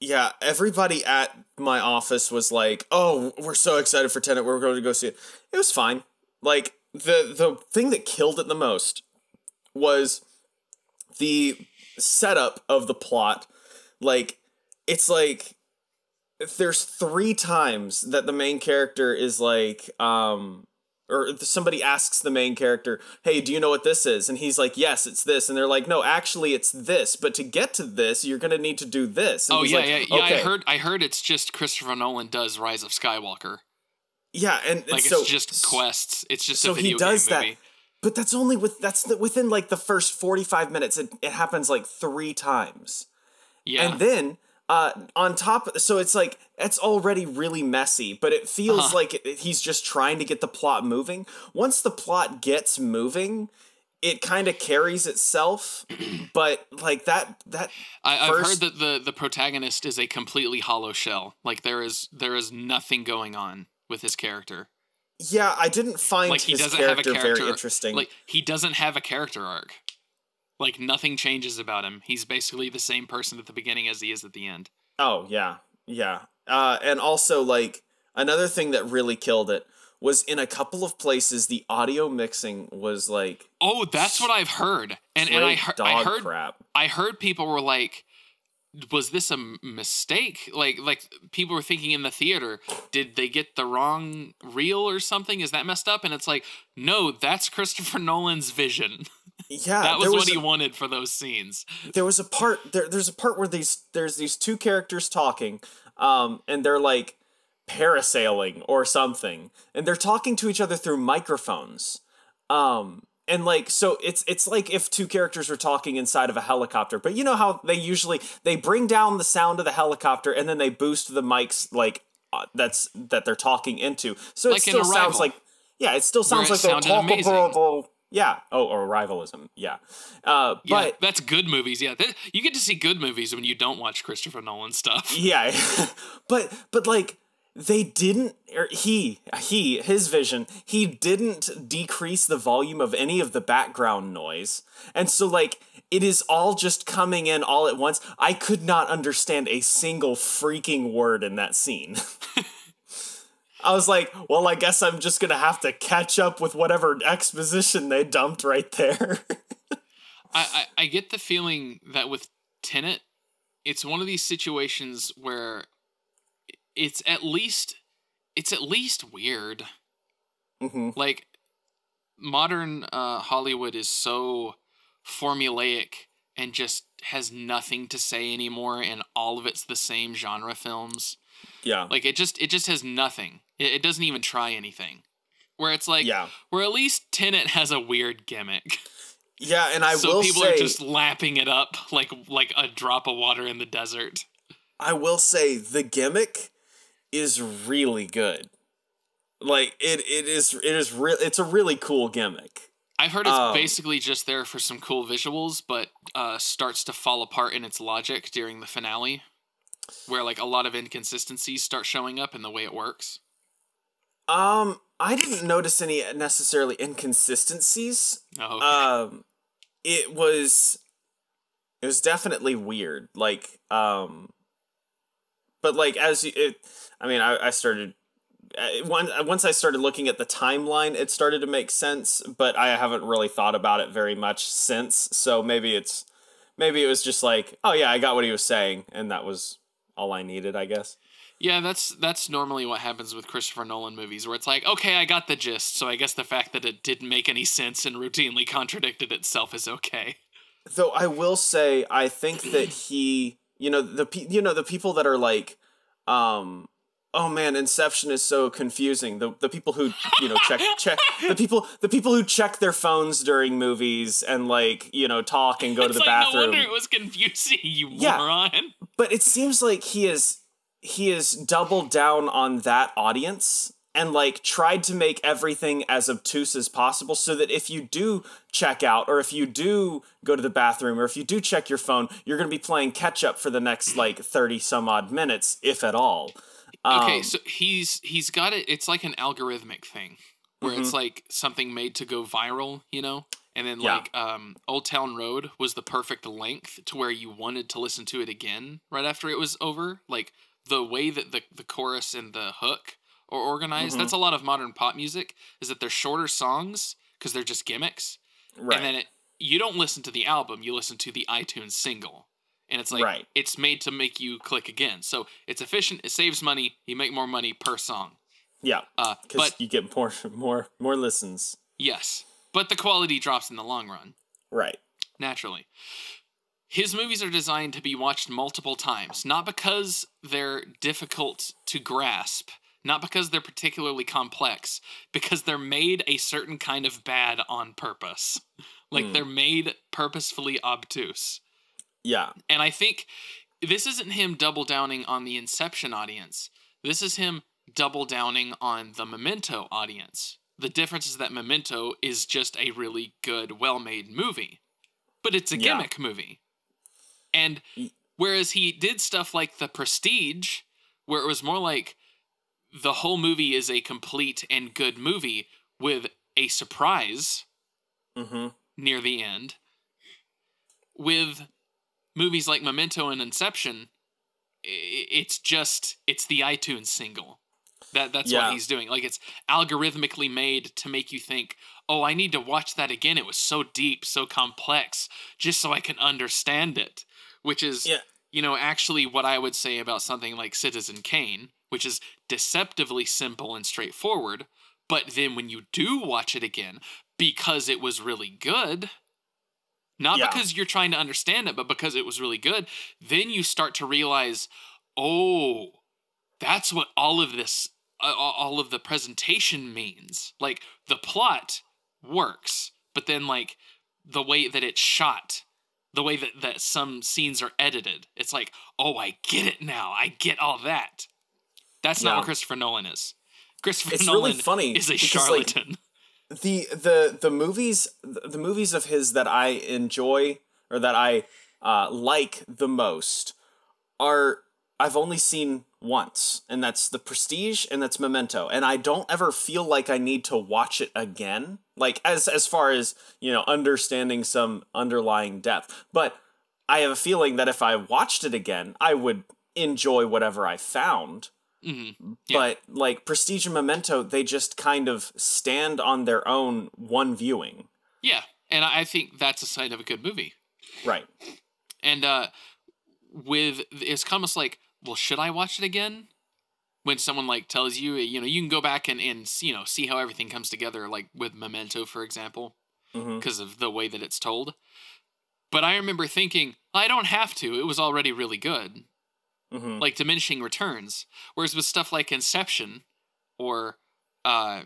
yeah, everybody at my office was like, "Oh, we're so excited for Tenet. We're going to go see it." It was fine. Like the the thing that killed it the most was the setup of the plot. Like it's like there's three times that the main character is like um or somebody asks the main character, "Hey, do you know what this is?" And he's like, "Yes, it's this." And they're like, "No, actually, it's this. But to get to this, you're gonna need to do this." And oh yeah, like, yeah, yeah. Okay. I heard. I heard it's just Christopher Nolan does Rise of Skywalker. Yeah, and, and like so, it's just quests. It's just so he does that. Movie. But that's only with that's the, within like the first forty five minutes. It, it happens like three times. Yeah, and then uh, on top so it's like it's already really messy but it feels uh-huh. like it, he's just trying to get the plot moving. Once the plot gets moving it kind of carries itself but like that that I, have heard that the the protagonist is a completely hollow shell. Like there is there is nothing going on with his character. Yeah i didn't find like he doesn't character have a character very interesting. like he doesn't have a character arc like nothing changes about him. He's basically the same person at the beginning as he is at the end. Oh yeah, yeah. Uh, and also like another thing that really killed it was in a couple of places the audio mixing was like oh that's what i've heard and and i, he- I heard crap. i heard people were like was this a mistake like like people were thinking in the theater did they get the wrong reel or something is that messed up and it's like no that's christopher nolan's vision Yeah, that was, was what he wanted for those scenes. There was a part there. There's a part where these there's these two characters talking, um, and they're like parasailing or something, and they're talking to each other through microphones. Um, and like so it's it's like if two characters were talking inside of a helicopter but you know how they usually they bring down the sound of the helicopter and then they boost the mics like uh, that's that they're talking into so like it still sounds like yeah it still sounds like they're talking yeah. Oh, or rivalism. Yeah. Uh, but yeah, that's good movies. Yeah, you get to see good movies when you don't watch Christopher Nolan stuff. Yeah, but but like they didn't or he he his vision he didn't decrease the volume of any of the background noise and so like it is all just coming in all at once i could not understand a single freaking word in that scene I was like, well, I guess I'm just gonna have to catch up with whatever exposition they dumped right there. I, I, I get the feeling that with Tenet, it's one of these situations where it's at least it's at least weird. Mm-hmm. Like modern uh, Hollywood is so formulaic and just has nothing to say anymore, and all of it's the same genre films. Yeah. Like it just it just has nothing. It, it doesn't even try anything. Where it's like yeah. where at least Tenet has a weird gimmick. Yeah, and I so will people say, are just lapping it up like like a drop of water in the desert. I will say the gimmick is really good. Like it it is it is real it's a really cool gimmick. I've heard it's um, basically just there for some cool visuals, but uh, starts to fall apart in its logic during the finale where like a lot of inconsistencies start showing up in the way it works? Um, I didn't notice any necessarily inconsistencies. Oh, okay. Um, it was it was definitely weird. Like, um, but like as you, it, I mean, I, I started once I started looking at the timeline, it started to make sense, but I haven't really thought about it very much since. So maybe it's maybe it was just like, oh yeah, I got what he was saying, and that was all I needed, I guess. Yeah, that's that's normally what happens with Christopher Nolan movies, where it's like, okay, I got the gist, so I guess the fact that it didn't make any sense and routinely contradicted itself is okay. Though I will say, I think that he, you know, the you know the people that are like, um, oh man, Inception is so confusing. The the people who you know check check the people the people who check their phones during movies and like you know talk and go it's to the like, bathroom. No wonder it was confusing, you yeah, moron. But it seems like he is he has doubled down on that audience and like tried to make everything as obtuse as possible so that if you do check out or if you do go to the bathroom or if you do check your phone you're going to be playing catch up for the next like 30 some odd minutes if at all okay um, so he's he's got it it's like an algorithmic thing where mm-hmm. it's like something made to go viral you know and then yeah. like um, Old Town Road was the perfect length to where you wanted to listen to it again right after it was over. Like the way that the the chorus and the hook are organized. Mm-hmm. That's a lot of modern pop music. Is that they're shorter songs because they're just gimmicks, right? And then it, you don't listen to the album; you listen to the iTunes single, and it's like right. it's made to make you click again. So it's efficient. It saves money. You make more money per song. Yeah, uh, but you get more more more listens. Yes, but the quality drops in the long run. Right. Naturally. His movies are designed to be watched multiple times, not because they're difficult to grasp, not because they're particularly complex, because they're made a certain kind of bad on purpose. Like mm. they're made purposefully obtuse. Yeah. And I think this isn't him double downing on the Inception audience. This is him double downing on the Memento audience. The difference is that Memento is just a really good, well made movie, but it's a gimmick yeah. movie. And whereas he did stuff like The Prestige, where it was more like, the whole movie is a complete and good movie with a surprise mm-hmm. near the end. With movies like Memento and Inception, it's just it's the iTunes single. That that's yeah. what he's doing. Like it's algorithmically made to make you think, "Oh, I need to watch that again. It was so deep, so complex, just so I can understand it." Which is yeah. you know, actually what I would say about something like Citizen Kane, which is deceptively simple and straightforward. But then when you do watch it again, because it was really good, not yeah. because you're trying to understand it, but because it was really good, then you start to realize, oh, that's what all of this, all of the presentation means. Like the plot works, but then like the way that it's shot, the way that, that some scenes are edited, it's like, oh, I get it now. I get all that. That's not what Christopher Nolan is. Christopher it's Nolan really funny is a charlatan. Like, the the the movies the movies of his that I enjoy or that I uh, like the most are I've only seen once, and that's The Prestige and that's Memento, and I don't ever feel like I need to watch it again. Like as as far as you know, understanding some underlying depth, but I have a feeling that if I watched it again, I would enjoy whatever I found. Mm-hmm. Yeah. But like Prestige and Memento, they just kind of stand on their own one viewing. Yeah, and I think that's a sign of a good movie. Right. And uh with it's almost like, well, should I watch it again? When someone like tells you, you know, you can go back and and you know see how everything comes together, like with Memento, for example, because mm-hmm. of the way that it's told. But I remember thinking, I don't have to. It was already really good mm-hmm. like diminishing returns. Whereas with stuff like Inception or uh,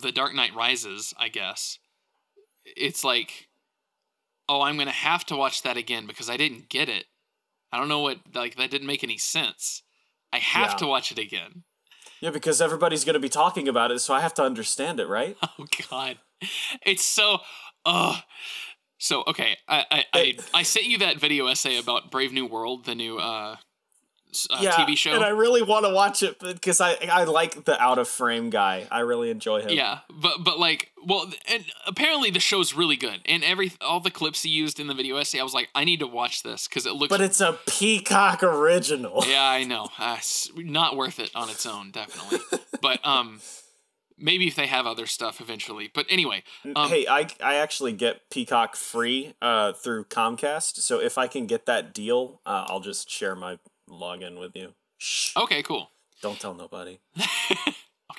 The Dark Knight Rises, I guess, it's like, oh, I'm gonna have to watch that again because I didn't get it. I don't know what like that didn't make any sense. I have yeah. to watch it again. Yeah, because everybody's going to be talking about it, so I have to understand it, right? Oh God, it's so. Oh, so okay, I I, I, I sent you that video essay about Brave New World, the new uh, uh, yeah, TV show, and I really want to watch it because I I like the out of frame guy. I really enjoy him. Yeah, but but like, well, and apparently the show's really good, and every all the clips he used in the video essay, I was like, I need to watch this because it looks. But it's a Peacock original. Yeah, I know. Uh, not worth it on its own, definitely. but um, maybe if they have other stuff eventually. But anyway, um, hey, I I actually get Peacock free uh, through Comcast, so if I can get that deal, uh, I'll just share my login with you. Shh. Okay, cool. Don't tell nobody.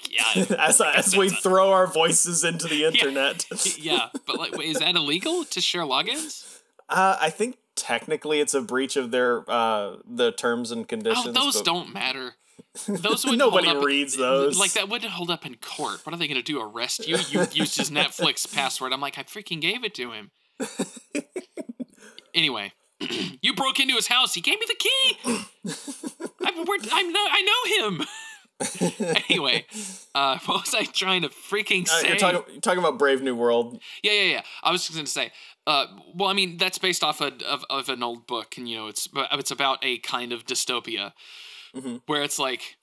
yeah. as as we throw our voices into the internet. Yeah, yeah. but like, wait, is that illegal to share logins? Uh, I think technically it's a breach of their uh the terms and conditions. Oh, those but... don't matter. Those would nobody reads those. Like that wouldn't hold up in court. What are they going to do? Arrest you? You used his Netflix password. I'm like, I freaking gave it to him. anyway, you broke into his house. He gave me the key. I'm, I'm no, I know him. anyway, uh, what was I trying to freaking say? Uh, you're, talking, you're talking about Brave New World. Yeah, yeah, yeah. I was just going to say, uh, well, I mean, that's based off of, of, of, an old book, and you know, it's it's about a kind of dystopia mm-hmm. where it's like,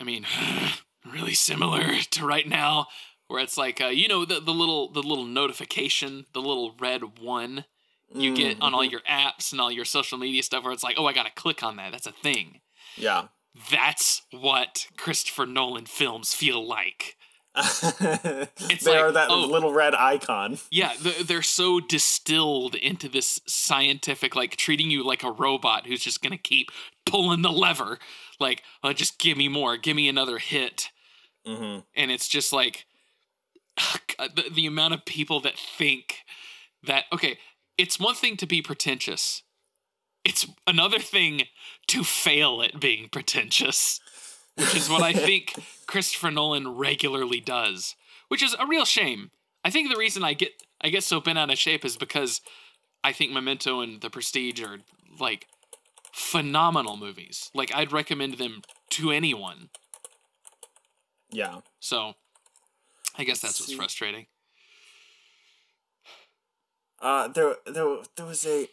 I mean, really similar to right now, where it's like, uh, you know, the the little the little notification, the little red one you mm-hmm. get on all mm-hmm. your apps and all your social media stuff, where it's like, oh, I got to click on that. That's a thing. Yeah. That's what Christopher Nolan films feel like. it's they like, are that oh, little red icon. Yeah, they're so distilled into this scientific, like treating you like a robot who's just gonna keep pulling the lever, like, oh, just give me more, give me another hit, mm-hmm. and it's just like the, the amount of people that think that okay, it's one thing to be pretentious, it's another thing to fail at being pretentious which is what I think Christopher Nolan regularly does, which is a real shame. I think the reason I get I get so bent out of shape is because I think Memento and The Prestige are like phenomenal movies. Like I'd recommend them to anyone. Yeah. So I guess that's what's frustrating. Uh there there there was a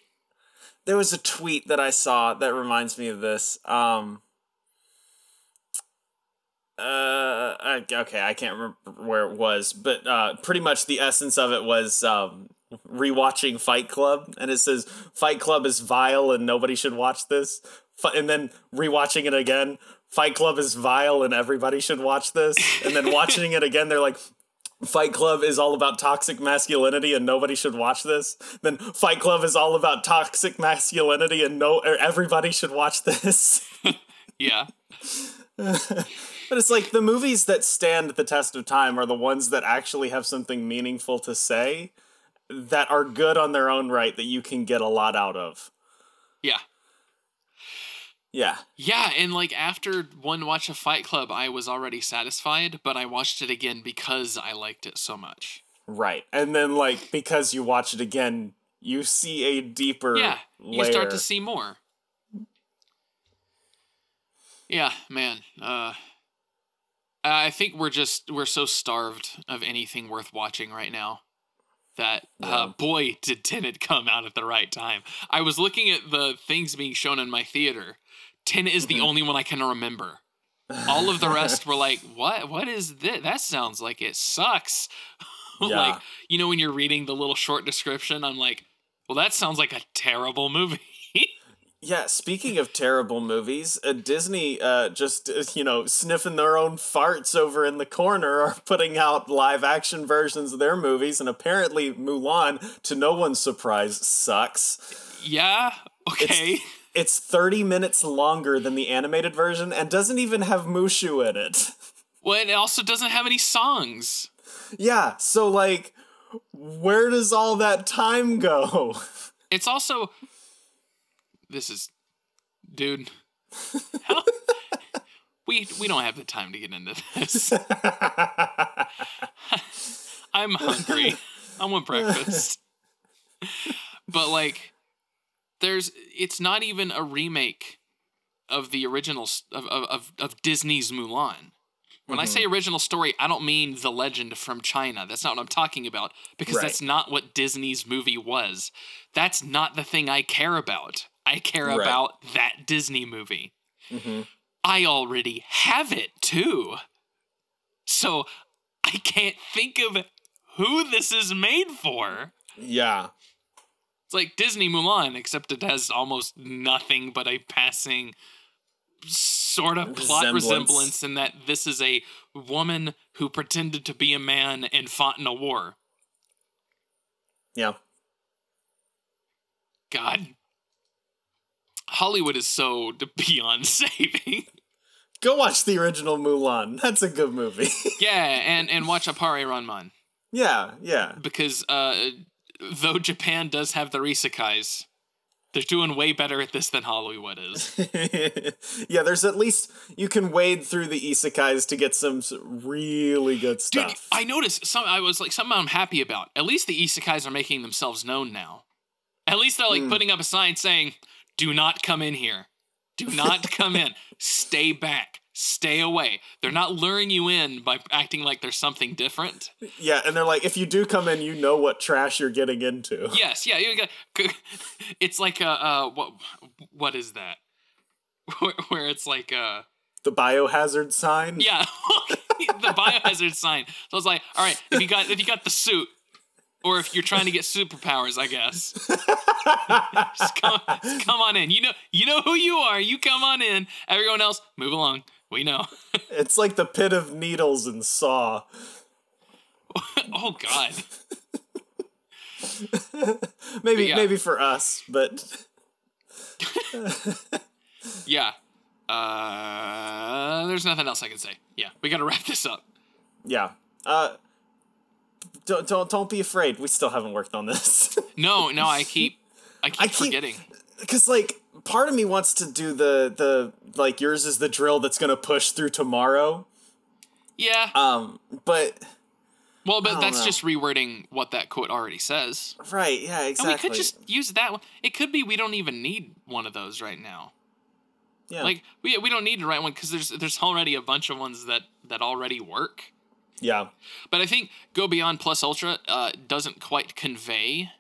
there was a tweet that I saw that reminds me of this. Um uh, okay, I can't remember where it was, but uh, pretty much the essence of it was um, rewatching Fight Club, and it says Fight Club is vile and nobody should watch this, and then rewatching it again, Fight Club is vile and everybody should watch this, and then watching it again, they're like. Fight Club is all about toxic masculinity and nobody should watch this. Then Fight Club is all about toxic masculinity and no everybody should watch this. yeah. But it's like the movies that stand the test of time are the ones that actually have something meaningful to say that are good on their own right that you can get a lot out of. Yeah. Yeah. Yeah, and like after one watch of Fight Club, I was already satisfied, but I watched it again because I liked it so much. Right. And then like because you watch it again, you see a deeper Yeah, you start to see more. Yeah, man. Uh I think we're just we're so starved of anything worth watching right now that uh, yeah. boy did Tenet come out at the right time. I was looking at the things being shown in my theater. Tenet is the mm-hmm. only one I can remember. All of the rest were like, "What? What is this? That sounds like it sucks." Yeah. like you know when you're reading the little short description, I'm like, "Well, that sounds like a terrible movie." Yeah, speaking of terrible movies, uh, Disney uh, just, uh, you know, sniffing their own farts over in the corner are putting out live action versions of their movies, and apparently Mulan, to no one's surprise, sucks. Yeah, okay. It's, it's 30 minutes longer than the animated version and doesn't even have Mushu in it. Well, it also doesn't have any songs. Yeah, so, like, where does all that time go? It's also this is, dude. we we don't have the time to get into this. I'm hungry. I want breakfast. but like, there's it's not even a remake of the original of of of Disney's Mulan. When mm-hmm. I say original story, I don't mean the legend from China. That's not what I'm talking about because right. that's not what Disney's movie was. That's not the thing I care about. I care right. about that Disney movie. Mm-hmm. I already have it too. So I can't think of who this is made for. Yeah. It's like Disney Mulan, except it has almost nothing but a passing sort of plot resemblance. resemblance in that this is a woman who pretended to be a man and fought in a war. Yeah. God, Hollywood is so beyond saving. Go watch the original Mulan. That's a good movie. yeah, and and watch Appare Ranman. Yeah, yeah. Because uh, though Japan does have the isekais, they're doing way better at this than Hollywood is. yeah, there's at least you can wade through the isekais to get some really good stuff. Dude, I noticed some. I was like, something I'm happy about. At least the isekais are making themselves known now. At least they're like mm. putting up a sign saying, do not come in here. Do not come in. Stay back. Stay away. They're not luring you in by acting like there's something different. Yeah, and they're like, if you do come in, you know what trash you're getting into. Yes, yeah, you got. It's like a uh, what? What is that? Where it's like a the biohazard sign. Yeah, the biohazard sign. So it's like, all right, if you got if you got the suit, or if you're trying to get superpowers, I guess. just, come, just come on in. You know, you know who you are. You come on in. Everyone else, move along. We know. it's like the pit of needles in Saw. oh God. maybe yeah. maybe for us, but yeah. Uh, there's nothing else I can say. Yeah, we got to wrap this up. Yeah. Uh, don't don't don't be afraid. We still haven't worked on this. no, no, I keep I keep, I keep forgetting. Because like part of me wants to do the the like yours is the drill that's gonna push through tomorrow. Yeah. Um, but well, but that's know. just rewording what that quote already says. Right. Yeah. Exactly. And we could just use that one. It could be we don't even need one of those right now. Yeah. Like we we don't need to write one because there's there's already a bunch of ones that that already work. Yeah. But I think Go Beyond Plus Ultra uh, doesn't quite convey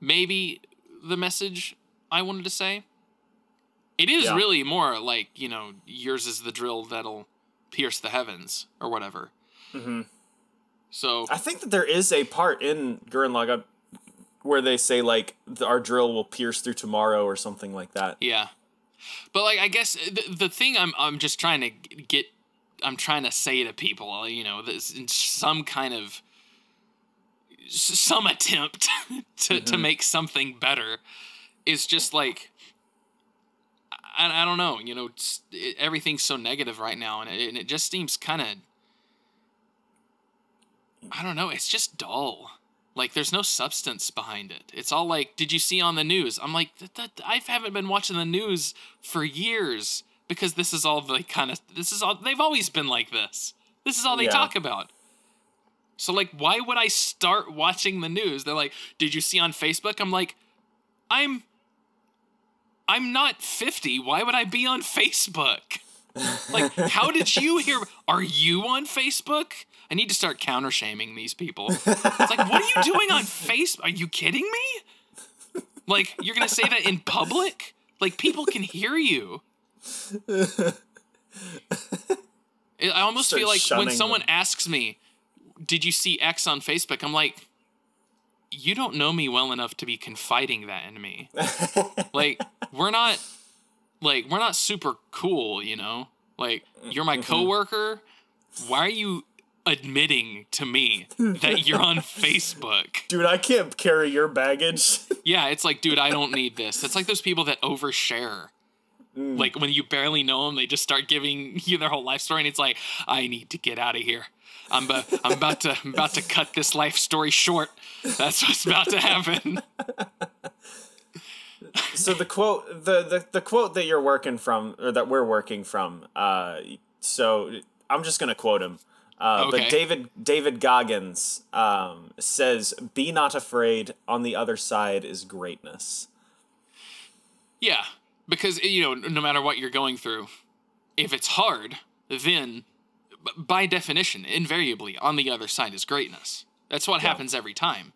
maybe the message I wanted to say. It is yeah. really more like, you know, yours is the drill that'll pierce the heavens or whatever. Mm-hmm. So I think that there is a part in Gurren Lagann where they say like our drill will pierce through tomorrow or something like that. Yeah. But like I guess the, the thing I'm I'm just trying to get I'm trying to say to people, you know, this some kind of some attempt to mm-hmm. to make something better is just like I, I don't know, you know, it, everything's so negative right now, and it, and it just seems kind of I don't know, it's just dull. Like there's no substance behind it. It's all like, did you see on the news? I'm like, I haven't been watching the news for years because this is all the kind of this is all they've always been like this. This is all they yeah. talk about. So like why would I start watching the news? They're like, "Did you see on Facebook?" I'm like, "I'm I'm not 50. Why would I be on Facebook?" like, how did you hear Are you on Facebook? I need to start counter shaming these people. It's like, what are you doing on Facebook? Are you kidding me? Like, you're gonna say that in public? Like, people can hear you. I almost Start feel like when someone them. asks me, "Did you see X on Facebook?" I'm like, "You don't know me well enough to be confiding that in me. like, we're not like we're not super cool, you know? Like, you're my mm-hmm. coworker. Why are you admitting to me that you're on Facebook. Dude, I can't carry your baggage. yeah, it's like, dude, I don't need this. It's like those people that overshare. Mm. Like when you barely know them, they just start giving you their whole life story, and it's like, I need to get out of here. I'm, i I'm about to I'm about to cut this life story short. That's what's about to happen. so the quote the, the the quote that you're working from or that we're working from uh so i'm just gonna quote him uh, okay. but david david goggins um, says be not afraid on the other side is greatness yeah because you know no matter what you're going through if it's hard then by definition invariably on the other side is greatness. That's what yeah. happens every time.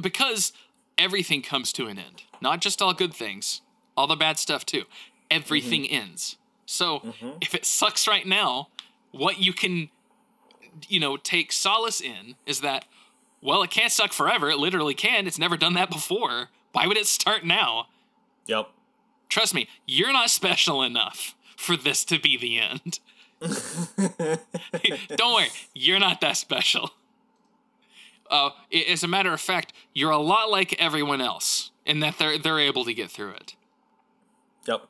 Because everything comes to an end. Not just all good things all the bad stuff too. Everything mm-hmm. ends. So mm-hmm. if it sucks right now what you can you know take solace in is that well it can't suck forever. It literally can. It's never done that before. Why would it start now? Yep. Trust me, you're not special enough for this to be the end. Don't worry, you're not that special. Uh, as a matter of fact, you're a lot like everyone else in that they're they're able to get through it. Yep.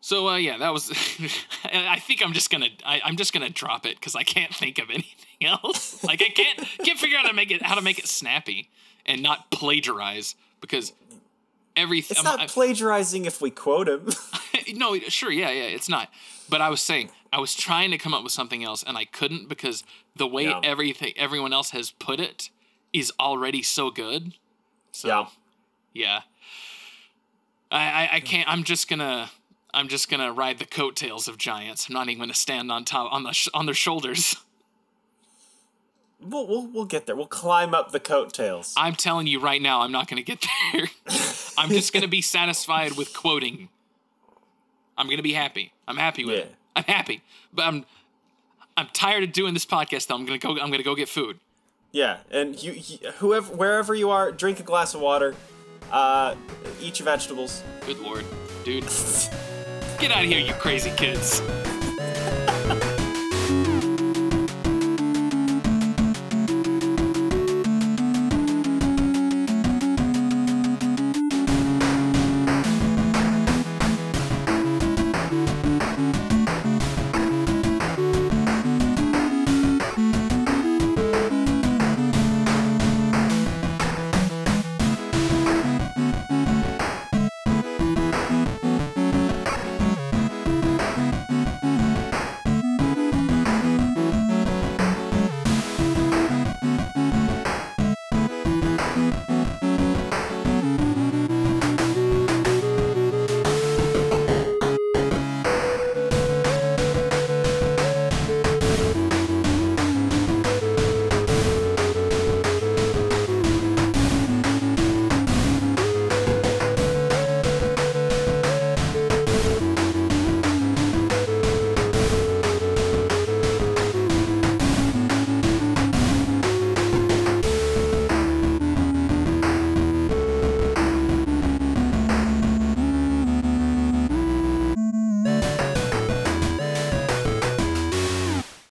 So uh, yeah, that was. I think I'm just gonna I, am just gonna drop it because I can't think of anything else. like I can't can't figure out how to make it how to make it snappy and not plagiarize because everything. It's not I, plagiarizing if we quote him. no, sure, yeah, yeah, it's not. But I was saying I was trying to come up with something else and I couldn't because the way yeah. everything everyone else has put it is already so good. So, yeah, yeah. I, I, I can't. I'm just gonna. I'm just gonna ride the coattails of giants. I'm not even gonna stand on top on the sh- on their shoulders. We'll, we'll we'll get there. We'll climb up the coattails. I'm telling you right now, I'm not gonna get there. I'm just gonna be satisfied with quoting. I'm gonna be happy. I'm happy with yeah. it. I'm happy, but I'm I'm tired of doing this podcast. Though I'm gonna go. I'm gonna go get food. Yeah, and you, you whoever wherever you are, drink a glass of water. Uh, eat your vegetables. Good lord, dude. Get out of here, you crazy kids.